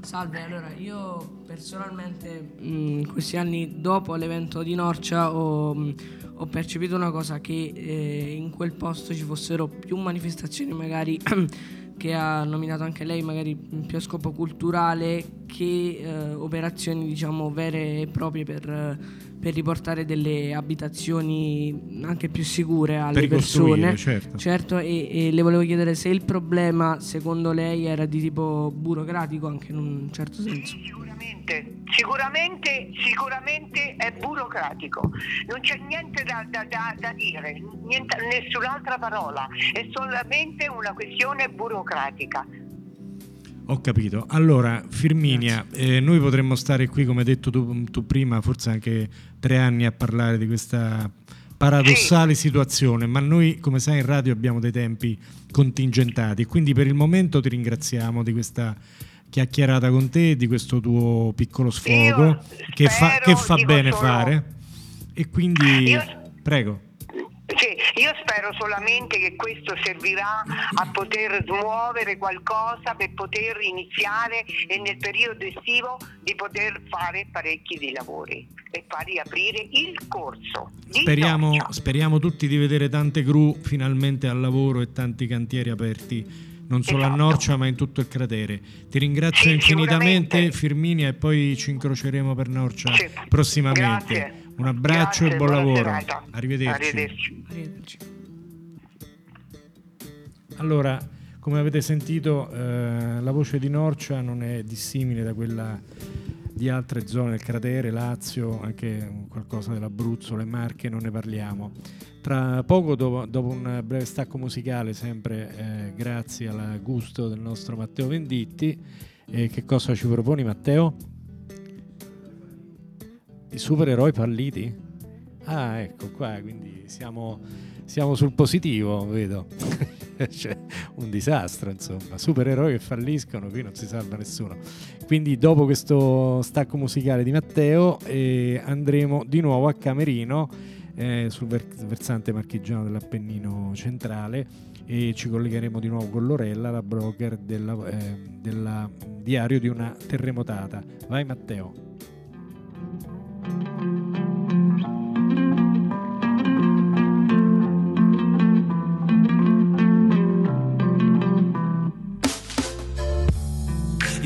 Speaker 7: Salve, allora io personalmente in questi anni dopo l'evento di Norcia ho, ho percepito una cosa che eh, in quel posto ci fossero più manifestazioni magari che ha nominato anche lei magari più a scopo culturale che eh, operazioni diciamo vere e proprie per, per, riportare delle abitazioni anche più sicure alle persone.
Speaker 3: certo,
Speaker 7: certo e, e, le volevo chiedere se il problema secondo lei era di tipo burocratico anche in un certo senso.
Speaker 8: Sicuramente sicuramente sicuramente è burocratico. Non c'è niente da, da, da, da dire niente, nessun'altra parola. È solamente una questione burocratica
Speaker 3: ho capito. Allora, Firminia, eh, noi potremmo stare qui, come hai detto tu, tu, prima, forse anche tre anni a parlare di questa paradossale sì. situazione, ma noi, come sai, in radio abbiamo dei tempi contingentati, quindi per il momento ti ringraziamo di questa chiacchierata con te, di questo tuo piccolo sfogo che fa, che fa bene solo... fare. E quindi, Io... prego.
Speaker 8: Io spero solamente che questo servirà a poter smuovere qualcosa per poter iniziare e nel periodo estivo di poter fare parecchi di lavori e far riaprire il corso.
Speaker 3: Speriamo, speriamo tutti di vedere tante gru finalmente al lavoro e tanti cantieri aperti non solo esatto. a Norcia ma in tutto il cratere. Ti ringrazio sì, infinitamente Firminia e poi ci incroceremo per Norcia sì. prossimamente.
Speaker 8: Grazie.
Speaker 3: Un abbraccio
Speaker 8: Grazie,
Speaker 3: e buon lavoro.
Speaker 8: Serata.
Speaker 3: Arrivederci.
Speaker 8: Arrivederci.
Speaker 7: Arrivederci.
Speaker 3: Allora, come avete sentito, eh, la voce di Norcia non è dissimile da quella di altre zone del cratere, Lazio, anche qualcosa dell'Abruzzo, le Marche, non ne parliamo. Tra poco, dopo, dopo un breve stacco musicale, sempre eh, grazie al gusto del nostro Matteo Venditti, eh, che cosa ci proponi Matteo? I supereroi falliti? Ah, ecco qua, quindi siamo, siamo sul positivo, vedo. C'è un disastro, insomma. Supereroi che falliscono, qui non si salva nessuno. Quindi dopo questo stacco musicale di Matteo eh, andremo di nuovo a Camerino eh, sul versante marchigiano dell'Appennino centrale e ci collegheremo di nuovo con Lorella, la broker del eh, diario di una terremotata. Vai Matteo.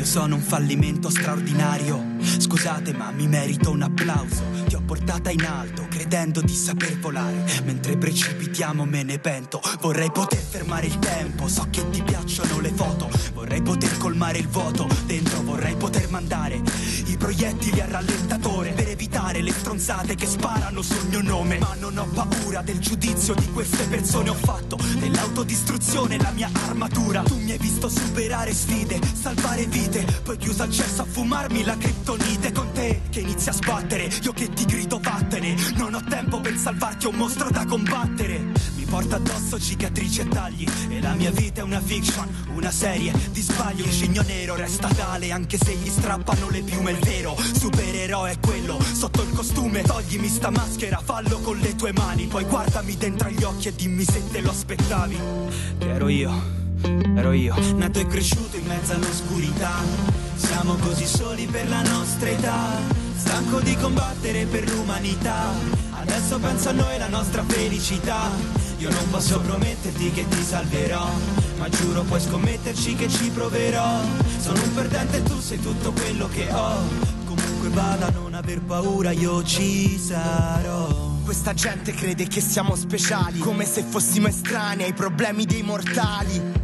Speaker 9: Io sono un fallimento straordinario. Scusate, ma mi merito un applauso. Ti ho portata in alto, credendo di saper volare. Mentre precipitiamo me ne pento. Vorrei poter fermare il tempo, so che ti piacciono le foto. Vorrei poter colmare il vuoto. Dentro vorrei poter mandare i proiettili a rallentatore. Evitare le stronzate che sparano sul mio nome. Ma non ho paura del giudizio di queste persone. Ho fatto dell'autodistruzione la mia armatura. Tu mi hai visto superare sfide, salvare vite. Poi chiuso accesso a fumarmi la criptonite con te che inizia a sbattere. Io che ti grido vattene. Non ho tempo per salvarti, ho un mostro da combattere. Mi porta addosso cicatrici e tagli. E la mia vita è una fiction, una serie di sbagli. Il cigno nero resta tale anche se gli strappano le piume. Il vero supereroe è quello sotto il costume. Toglimi sta maschera, fallo con le tue mani. Poi guardami dentro agli occhi e dimmi se te lo aspettavi. Che ero io. Ero io, nato e cresciuto in mezzo all'oscurità. Siamo così soli per la nostra età. Stanco di combattere per l'umanità. Adesso penso a noi e la nostra felicità. Io non posso prometterti che ti salverò. Ma giuro puoi scommetterci che ci proverò. Sono un perdente e tu sei tutto quello che ho. Comunque vada, non aver paura, io ci sarò. Questa gente crede che siamo speciali, come se fossimo estranei ai problemi dei mortali.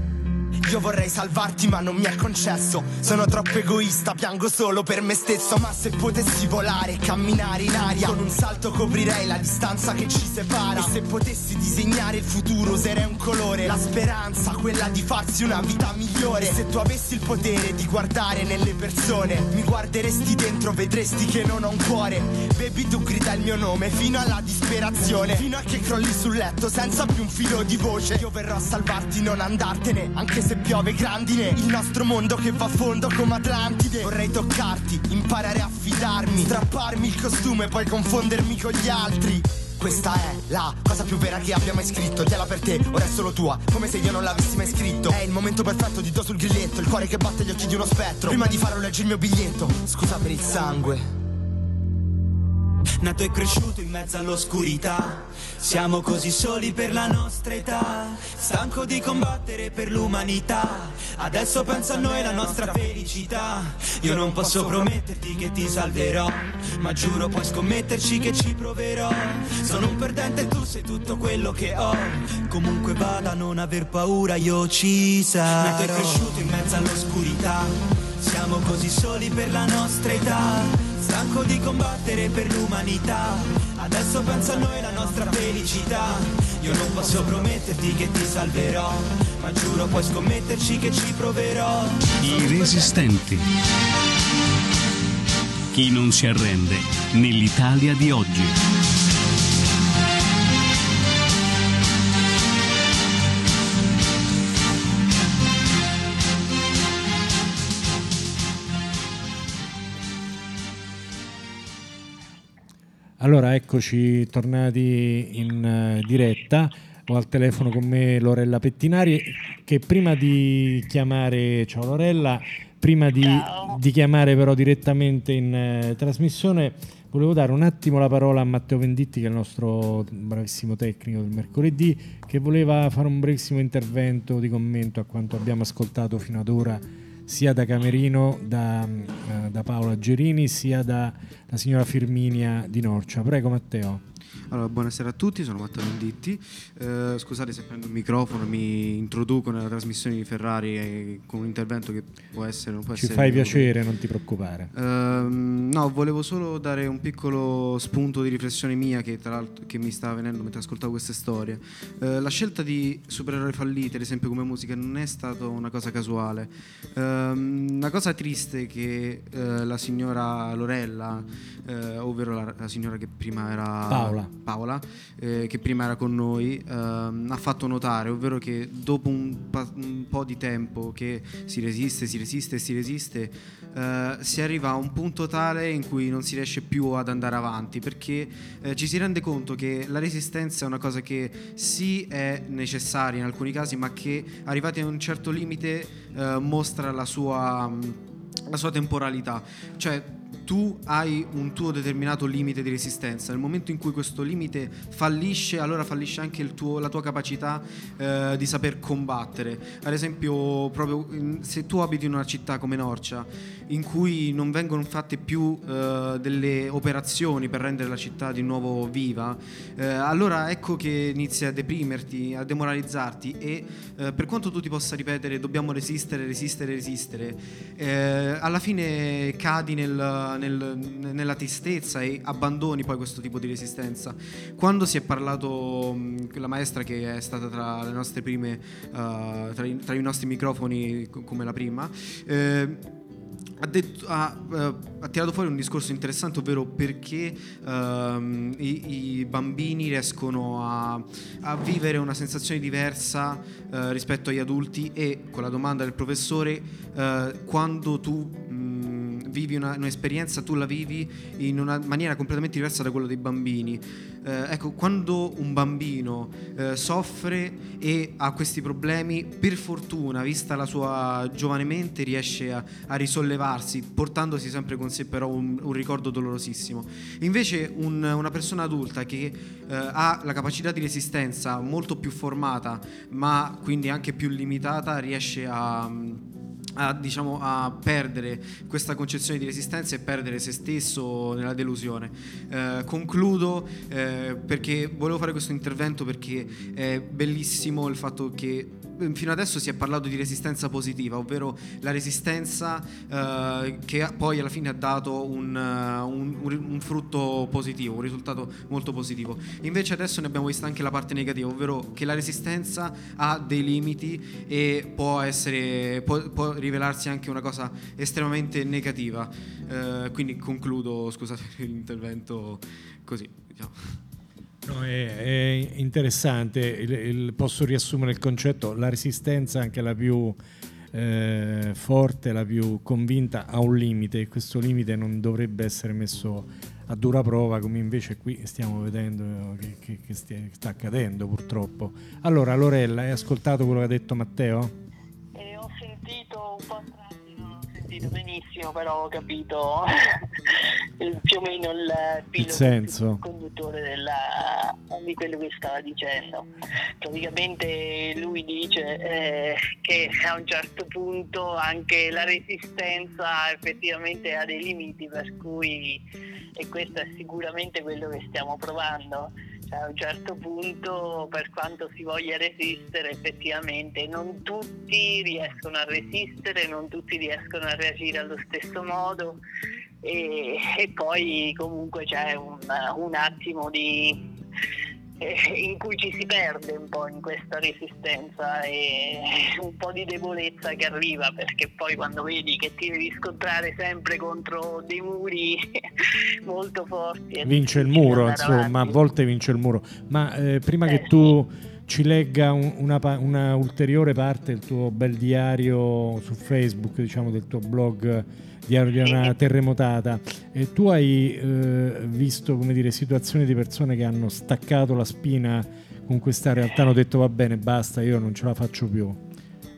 Speaker 10: Io vorrei salvarti ma non mi è concesso. Sono troppo egoista, piango solo per me stesso. Ma se potessi volare e camminare in aria Con un salto coprirei la distanza che ci separa. E se potessi disegnare il futuro userei un colore. La speranza, quella di farsi una vita migliore. E se tu avessi il potere di guardare nelle persone Mi guarderesti dentro, vedresti che non ho un cuore. Baby tu grida il mio nome fino alla disperazione. Fino a che crolli sul letto senza più un filo di voce. Io verrò a salvarti, non andartene Anche se piove grandine. Il nostro mondo che va a fondo come Atlantide. Vorrei toccarti, imparare a fidarmi Strapparmi il costume, poi confondermi con gli altri. Questa è la cosa più vera che abbia mai scritto. Tiela per te, ora è solo tua Come se io non l'avessi mai scritto. È il momento perfetto di do sul grilletto Il cuore che batte gli occhi di uno spettro. Prima di farlo leggi il mio biglietto. Scusa per il sangue
Speaker 9: Nato e cresciuto in mezzo all'oscurità. Siamo così soli per la nostra età. Stanco di combattere per l'umanità. Adesso penso a noi la nostra felicità. Io non posso prometterti che ti salverò Ma giuro puoi scommetterci che ci proverò. Sono un perdente e tu sei tutto quello che ho. Comunque vada non aver paura io ci sarò. Nato e cresciuto in mezzo all'oscurità Siamo così soli per la nostra età Stanco di combattere per l'umanità Adesso penso a noi la nostra felicità Io non posso prometterti che ti salverò Ma giuro puoi scommetterci che ci proverò
Speaker 2: I resistenti. Chi non si arrende nell'Italia di oggi.
Speaker 3: Allora, eccoci tornati in eh, diretta. Ho al telefono con me Lorella Pettinari che prima di chiamare, ciao Lorella, prima di, di chiamare però direttamente in eh, trasmissione, volevo dare un attimo la parola a Matteo Venditti che è il nostro bravissimo tecnico del mercoledì, che voleva fare un brevissimo intervento di commento a quanto abbiamo ascoltato fino ad ora sia da Camerino, da, eh, da Paola Gerini, sia da la signora Firminia di Norcia. Prego Matteo.
Speaker 11: Allora, buonasera a tutti, sono Matteo Venditti. Eh, scusate se prendo il microfono, mi introduco nella trasmissione di Ferrari eh, con un intervento che può essere non può
Speaker 3: Ci
Speaker 11: essere
Speaker 3: fai piacere, non ti preoccupare.
Speaker 11: Ehm, no, volevo solo dare un piccolo spunto di riflessione mia che tra l'altro che mi stava venendo mentre ascoltavo queste storie. Eh, la scelta di supereroi falliti, ad esempio come musica, non è stata una cosa casuale. Ehm, una cosa triste è che eh, la signora Lorella, eh, ovvero la, la signora che prima era
Speaker 3: Paola.
Speaker 11: Paola, eh, che prima era con noi, ehm, ha fatto notare, ovvero che dopo un, pa- un po' di tempo che si resiste, si resiste, si resiste, eh, si arriva a un punto tale in cui non si riesce più ad andare avanti, perché eh, ci si rende conto che la resistenza è una cosa che sì è necessaria in alcuni casi, ma che arrivati a un certo limite eh, mostra la sua, la sua temporalità. Cioè, tu hai un tuo determinato limite di resistenza. Nel momento in cui questo limite fallisce, allora fallisce anche tuo- la tua capacità eh, di saper combattere. Ad esempio, proprio se tu abiti in una città come Norcia, in cui non vengono fatte più eh, delle operazioni per rendere la città di nuovo viva, eh, allora ecco che inizi a deprimerti, a demoralizzarti e eh, per quanto tu ti possa ripetere dobbiamo resistere, resistere, resistere, eh, alla fine cadi nel- nel- nella tristezza e abbandoni poi questo tipo di resistenza. Quando si è parlato, mh, la maestra che è stata tra le nostre prime, eh, tra, i, tra i nostri microfoni co- come la prima, eh, ha, detto- ha, eh, ha tirato fuori un discorso interessante, ovvero perché ehm, i, i bambini riescono a, a vivere una sensazione diversa eh, rispetto agli adulti e con la domanda del professore, eh, quando tu vivi una- un'esperienza, tu la vivi in una maniera completamente diversa da quella dei bambini. Eh, ecco, quando un bambino eh, soffre e ha questi problemi, per fortuna, vista la sua giovane mente, riesce a, a risollevarsi, portandosi sempre con sé però un, un ricordo dolorosissimo. Invece un- una persona adulta che eh, ha la capacità di resistenza molto più formata, ma quindi anche più limitata, riesce a a, diciamo, a perdere questa concezione di resistenza e perdere se stesso nella delusione. Eh, concludo eh, perché volevo fare questo intervento perché è bellissimo il fatto che fino adesso si è parlato di resistenza positiva, ovvero la resistenza eh, che poi alla fine ha dato un, un, un, frutto positivo, un risultato molto positivo. Invece adesso ne abbiamo visto anche la parte negativa, ovvero che la resistenza ha dei limiti e può, essere, può, può rivelarsi anche una cosa estremamente negativa. Eh, quindi concludo, scusate l'intervento così. Diciamo.
Speaker 3: No, è, è, interessante, il, il, posso riassumere il concetto, la resistenza anche la più eh, forte, la più convinta ha un limite e questo limite non dovrebbe essere messo a dura prova come invece qui stiamo vedendo che, che, che stia, sta accadendo purtroppo. Allora Lorella, hai ascoltato quello che ha detto Matteo?
Speaker 12: Eh, ho sentito un po' sentito benissimo, però ho capito più o meno il,
Speaker 3: il senso
Speaker 12: conduttore della, di quello che stava dicendo. Praticamente lui dice eh, che a un certo punto anche la resistenza effettivamente ha dei limiti, per cui e questo è sicuramente quello che stiamo provando cioè, a un certo punto, per quanto si voglia resistere, effettivamente non tutti riescono a resistere, non tutti riescono a reagire allo stesso modo. E, e poi comunque c'è un, un attimo di, in cui ci si perde un po' in questa resistenza e un po' di debolezza che arriva perché poi quando vedi che ti devi scontrare sempre contro dei muri molto forti
Speaker 3: vince il muro insomma avanti. a volte vince il muro ma eh, prima eh, che tu ci legga un, una, una, ulteriore parte del tuo bel diario su Facebook diciamo del tuo blog di una terremotata. E tu hai eh, visto come dire, situazioni di persone che hanno staccato la spina con questa realtà, hanno detto va bene, basta, io non ce la faccio più.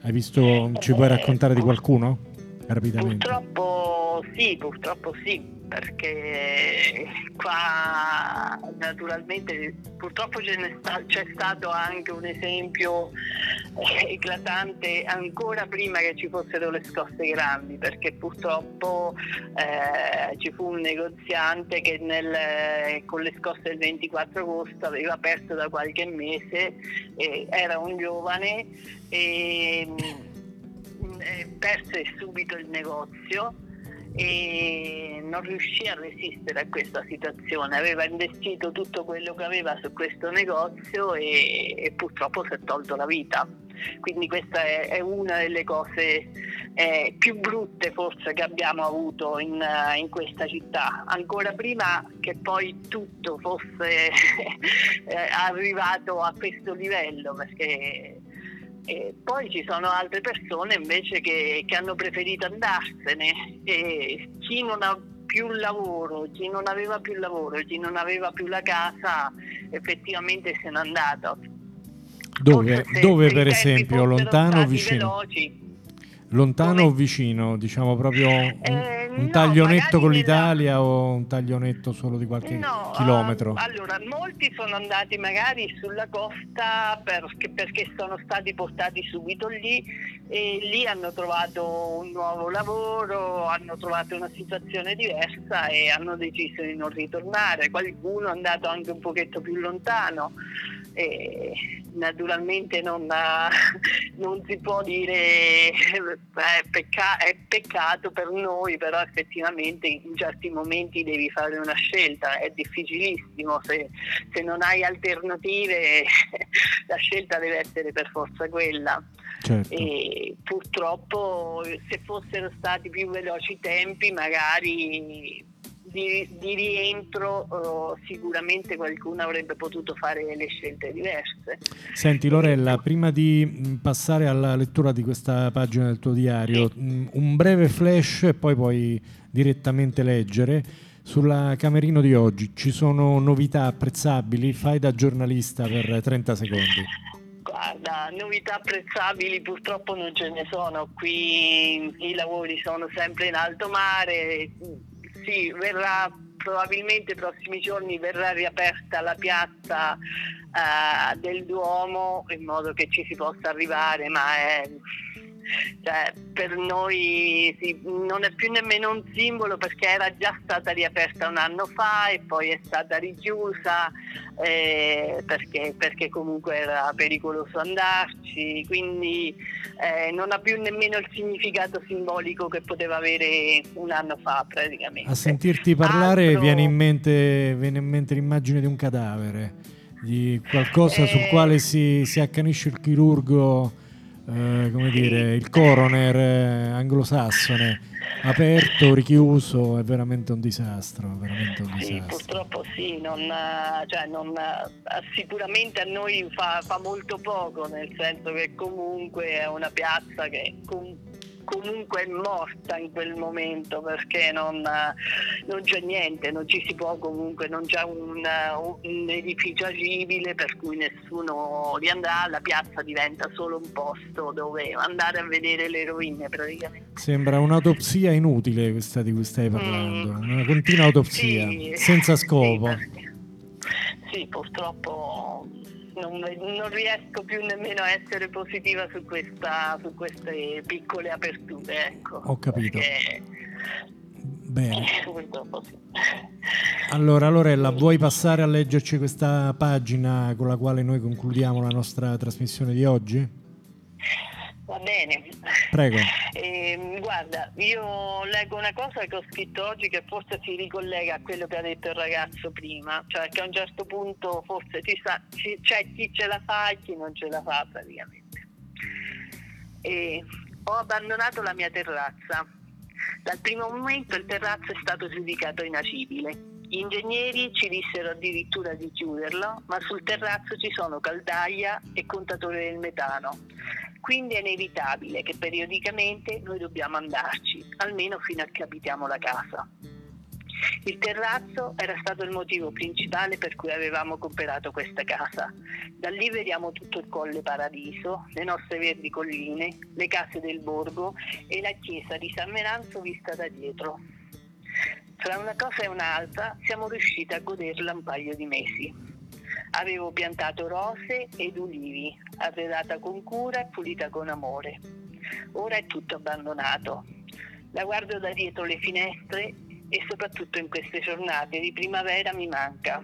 Speaker 3: Hai visto, ci puoi raccontare di qualcuno? Rapidamente.
Speaker 12: Purtroppo sì, purtroppo sì perché qua naturalmente purtroppo sta, c'è stato anche un esempio eh, eclatante ancora prima che ci fossero le scosse grandi perché purtroppo eh, ci fu un negoziante che nel, con le scosse del 24 agosto aveva perso da qualche mese, era un giovane e mm, eh, perse subito il negozio e non riuscì a resistere a questa situazione, aveva investito tutto quello che aveva su questo negozio e, e purtroppo si è tolto la vita. Quindi questa è, è una delle cose eh, più brutte forse che abbiamo avuto in, in, questa città, ancora prima che poi tutto fosse eh, arrivato a questo livello, perché e poi ci sono altre persone invece che, che hanno preferito andarsene. E chi non ha più lavoro, chi non aveva più lavoro, chi non aveva più la casa, effettivamente se n'è andato.
Speaker 3: Dove, se, dove se per esempio, lontano o vicino? Veloci, Lontano o vicino? Diciamo proprio un, eh, un no, taglionetto con l'Italia o un taglionetto solo di qualche no, chilometro? Uh,
Speaker 12: allora, molti sono andati magari sulla costa perché, perché, sono stati portati subito lì e lì hanno trovato un nuovo lavoro, hanno trovato una situazione diversa e hanno deciso di non ritornare. Qualcuno è andato anche un pochetto più lontano. E naturalmente non, non, si può dire è, pecca- è, peccato per noi, però effettivamente in certi momenti devi fare una scelta, è difficilissimo, se, se non hai alternative la scelta deve essere per forza quella. Certo. E purtroppo se fossero stati più veloci i tempi magari di, di rientro uh, sicuramente qualcuno avrebbe potuto fare le scelte diverse.
Speaker 3: Senti Lorella, prima di mm, passare alla lettura di questa pagina del tuo diario, sì. Mm, un breve flash e poi puoi direttamente leggere. Sulla Camerino di oggi ci sono novità apprezzabili? Fai da giornalista per 30 secondi.
Speaker 12: Guarda, novità apprezzabili purtroppo non ce ne sono, qui i lavori sono sempre in alto mare, sì, verrà probabilmente nei prossimi giorni verrà riaperta la piazza uh, del Duomo in modo che ci si possa arrivare, ma è, cioè, per noi sì, non è più nemmeno un simbolo perché era già stata riaperta un anno fa e poi è stata richiusa eh, perché, perché, comunque era pericoloso andarci, quindi eh, non ha più nemmeno il significato simbolico che poteva avere un anno fa praticamente.
Speaker 3: A sentirti parlare Altro... viene, in mente, viene in mente l'immagine di un cadavere di qualcosa sul eh. quale si, si accanisce il chirurgo, eh, come dire, il coroner eh, anglosassone, aperto, richiuso, è veramente un disastro. Veramente un
Speaker 12: disastro. Sì, purtroppo sì, non, cioè non, sicuramente a noi fa, fa, molto poco, nel senso che comunque è una piazza che comunque è morta in quel momento perché non, non c'è niente, non ci si può comunque, non c'è un, un edificio agibile per cui nessuno li andrà, la piazza diventa solo un posto dove andare a vedere le rovine praticamente.
Speaker 3: Sembra un'autopsia inutile questa di cui stai parlando, mm. una continua autopsia sì, senza scopo.
Speaker 12: Sì, sì, purtroppo non, non, riesco più nemmeno a essere positiva su, questa, su queste piccole aperture. Ecco,
Speaker 3: Ho capito. Perché... Bene. Allora Lorella, vuoi passare a leggerci questa pagina con la quale noi concludiamo la nostra trasmissione di oggi?
Speaker 12: Va bene.
Speaker 3: Prego.
Speaker 12: Eh, guarda, io leggo una cosa che ho scritto oggi che forse si ricollega a quello che ha detto il ragazzo prima, cioè che a un certo punto forse ci sa, ci, c'è chi ce la fa e chi non ce la fa praticamente. E ho abbandonato la mia terrazza. Dal primo momento il terrazzo è stato giudicato inagibile. Gli ingegneri ci dissero addirittura di chiuderlo, ma sul terrazzo ci sono caldaia e contatore del metano. Quindi è inevitabile che periodicamente noi dobbiamo andarci, almeno fino a che abitiamo la casa. Il terrazzo era stato il motivo principale per cui avevamo comprato questa casa. Da lì vediamo tutto il Colle Paradiso, le nostre verdi colline, le case del borgo e la chiesa di San Menanzo vista da dietro. Tra una cosa e un'altra siamo riusciti a goderla un paio di mesi. Avevo piantato rose ed ulivi, arredata con cura e pulita con amore. Ora è tutto abbandonato. La guardo da dietro le finestre e soprattutto in queste giornate di primavera mi manca.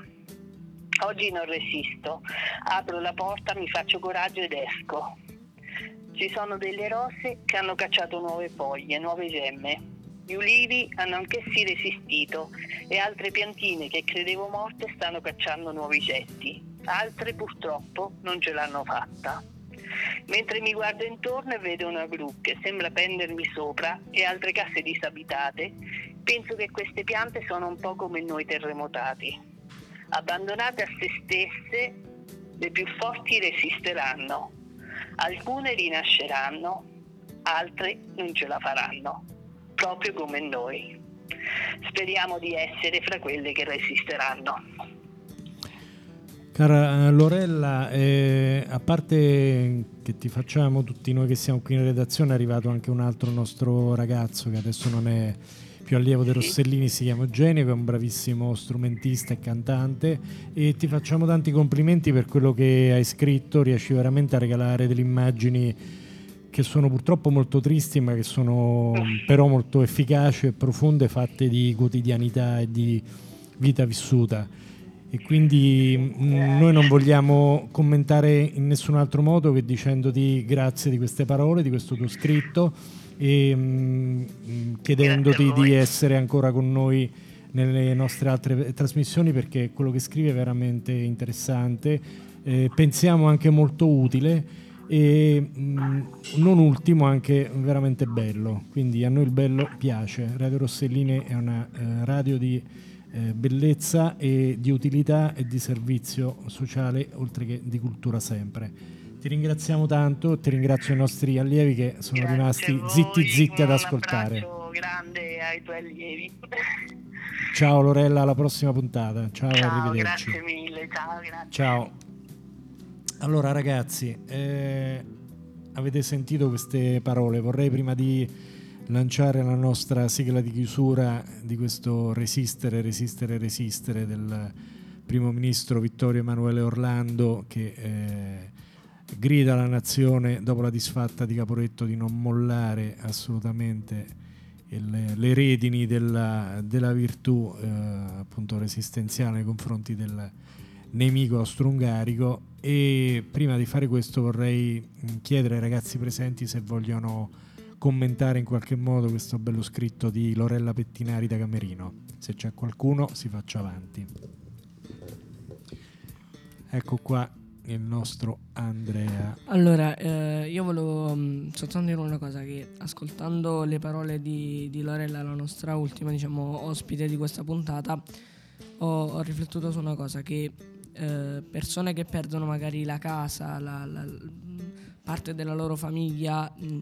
Speaker 12: Oggi non resisto, apro la porta, mi faccio coraggio ed esco. Ci sono delle rose che hanno cacciato nuove foglie, nuove gemme. Gli ulivi hanno anch'essi resistito e altre piantine che credevo morte stanno cacciando nuovi getti. Altre purtroppo non ce l'hanno fatta. Mentre mi guardo intorno e vedo una gru che sembra pendermi sopra e altre case disabitate, penso che queste piante sono un po' come noi terremotati. Abbandonate a se stesse, le più forti resisteranno. Alcune rinasceranno, altre non ce la faranno proprio come noi. Speriamo di essere fra quelle che resisteranno.
Speaker 3: Cara eh, Lorella, eh, a parte che ti facciamo tutti noi che siamo qui in redazione, è arrivato anche un altro nostro ragazzo che adesso non è più allievo dei Rossellini, si chiama Eugenio, che è un bravissimo strumentista e cantante e ti facciamo tanti complimenti per quello che hai scritto, riesci veramente a regalare delle immagini che sono purtroppo molto tristi, ma che sono però molto efficaci e profonde, fatte di quotidianità e di vita vissuta. E quindi mm, noi non vogliamo commentare in nessun altro modo che dicendoti grazie di queste parole, di questo tuo scritto e mh, mm, chiedendoti di essere ancora con noi nelle nostre altre trasmissioni perché quello che scrive è veramente interessante, eh, pensiamo anche molto utile e mh, mm, non ultimo anche veramente bello. Quindi a noi il bello piace. Radio Rossellini è una eh, radio di eh, bellezza e di utilità e di servizio sociale oltre che di cultura sempre. Ti ringraziamo tanto ti ringrazio i nostri allievi che sono
Speaker 12: grazie
Speaker 3: rimasti zitti zitti ad ascoltare.
Speaker 12: un grande ai tuoi allievi.
Speaker 3: Ciao Lorella alla prossima puntata. Ciao, ciao arrivederci.
Speaker 12: grazie mille ciao grazie.
Speaker 3: Ciao allora ragazzi, eh, avete sentito queste parole, vorrei prima di lanciare la nostra sigla di chiusura di questo resistere, resistere, resistere del primo ministro Vittorio Emanuele Orlando che eh, grida alla nazione dopo la disfatta di Caporetto di non mollare assolutamente il, le redini della, della virtù eh, appunto resistenziale nei confronti del nemico austro-ungarico e prima di fare questo vorrei chiedere ai ragazzi presenti se vogliono commentare in qualche modo questo bello scritto di Lorella Pettinari da Camerino. Se c'è qualcuno si faccia avanti. Ecco qua il nostro Andrea.
Speaker 7: Allora, eh, io volevo mh, soltanto dire una cosa, che ascoltando le parole di, di Lorella, la nostra ultima diciamo, ospite di questa puntata, ho, ho riflettuto su una cosa, che eh, persone che perdono magari la casa, la, la, parte della loro famiglia, mh,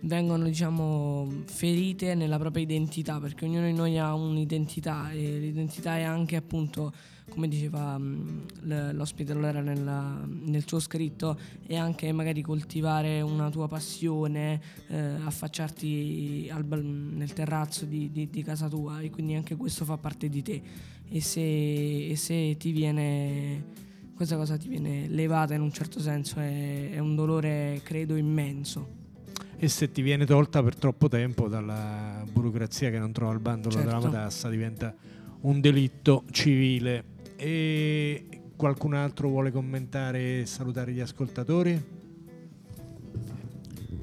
Speaker 7: vengono diciamo ferite nella propria identità, perché ognuno di noi ha un'identità e l'identità è anche appunto come diceva mh, l'ospite allora nella, nel suo scritto, è anche magari coltivare una tua passione, eh, affacciarti al, nel terrazzo di, di, di, casa tua e quindi anche questo fa parte di te. E se, e se ti viene, questa cosa ti viene levata in un certo senso è, è un dolore credo immenso
Speaker 3: e se ti viene tolta per troppo tempo dalla burocrazia che non trova il bandolo certo. della matassa diventa un delitto civile e qualcun altro vuole commentare e salutare gli ascoltatori?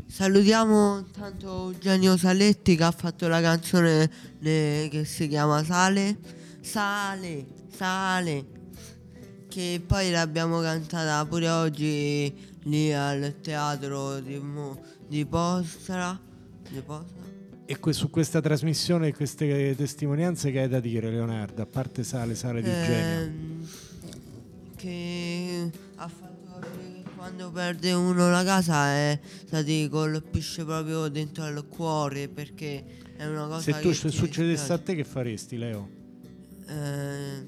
Speaker 4: Salutiamo tanto Eugenio Saletti che ha fatto la canzone che si chiama Sale. Sale, sale. Che poi l'abbiamo cantata pure oggi lì al teatro di, di Postra. Di Postra.
Speaker 3: E que- su questa trasmissione, queste testimonianze che hai da dire, Leonardo, a parte sale, sale di genio?
Speaker 4: Ehm, che ha fatto che quando perde uno la casa è, ti colpisce proprio dentro al cuore perché è una cosa
Speaker 3: Se tu se succedesse
Speaker 4: a
Speaker 3: te che faresti, Leo?
Speaker 4: Eh,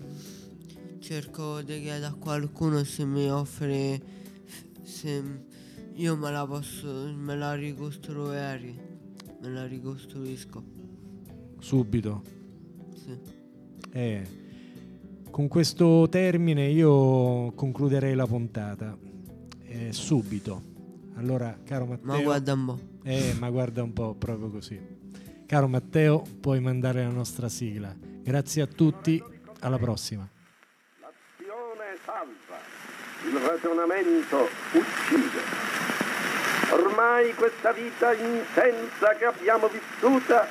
Speaker 4: cerco di chiedere a qualcuno se mi offre se io me la posso me la ricostruirei me la ricostruisco.
Speaker 3: Subito?
Speaker 4: Sì.
Speaker 3: Eh, con questo termine io concluderei la puntata. Eh, subito. Allora, caro Matteo...
Speaker 4: Ma guarda un po'.
Speaker 3: Eh, ma guarda un po', proprio così. Caro Matteo, puoi mandare la nostra sigla. Grazie a tutti, alla prossima.
Speaker 13: L'azione salva, il ragionamento uccide. Ormai questa vita intensa che abbiamo vissuta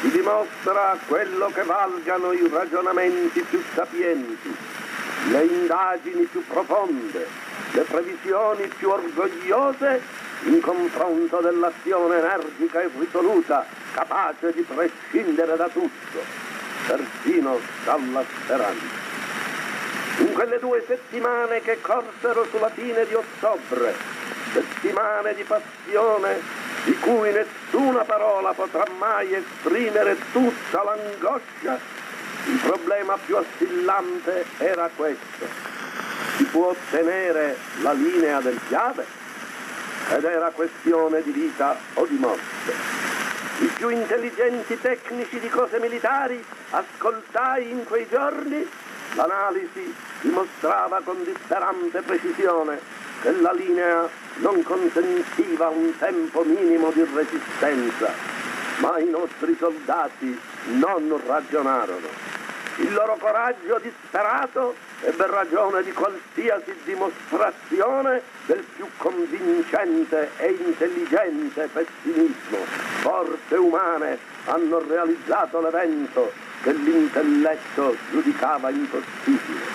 Speaker 13: ci dimostra quello che valgano i ragionamenti più sapienti, le indagini più profonde, le previsioni più orgogliose in confronto dell'azione energica e risoluta, capace di prescindere da tutto, persino dalla speranza. In quelle due settimane che corsero sulla fine di ottobre, settimane di passione di cui nessuna parola potrà mai esprimere tutta l'angoscia, il problema più assillante era questo. Si può ottenere la linea del chiave? Ed era questione di vita o di morte. I più intelligenti tecnici di cose militari ascoltai in quei giorni, l'analisi dimostrava con disperante precisione che la linea non consentiva un tempo minimo di resistenza, ma i nostri soldati non ragionarono. Il loro coraggio disperato ebbe ragione di qualsiasi dimostrazione del più convincente e intelligente pessimismo. Forze umane hanno realizzato l'evento che l'intelletto giudicava impossibile.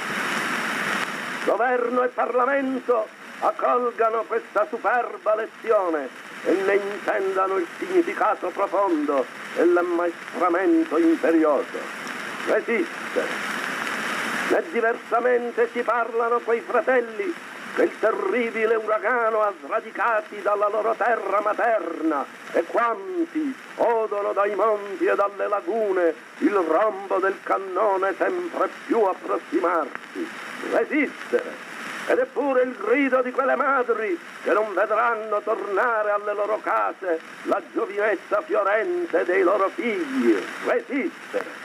Speaker 13: Governo e Parlamento accolgano questa superba lezione e ne intendano il significato profondo e l'ammaestramento imperioso. Resistere. Né diversamente si parlano quei fratelli che il terribile uragano ha sradicati dalla loro terra materna e quanti odono dai monti e dalle lagune il rombo del cannone sempre più approssimarsi. Resistere ed è pure il grido di quelle madri che non vedranno tornare alle loro case la giovinezza fiorente dei loro figli. Resistere.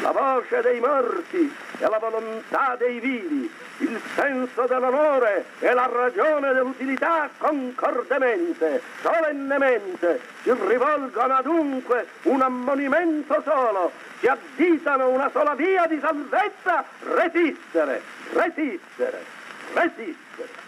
Speaker 13: La voce dei morti e la volontà dei vivi, il senso dell'onore e la ragione dell'utilità concordemente, solennemente, si rivolgono adunque un ammonimento solo, si additano una sola via di salvezza, resistere, resistere, resistere.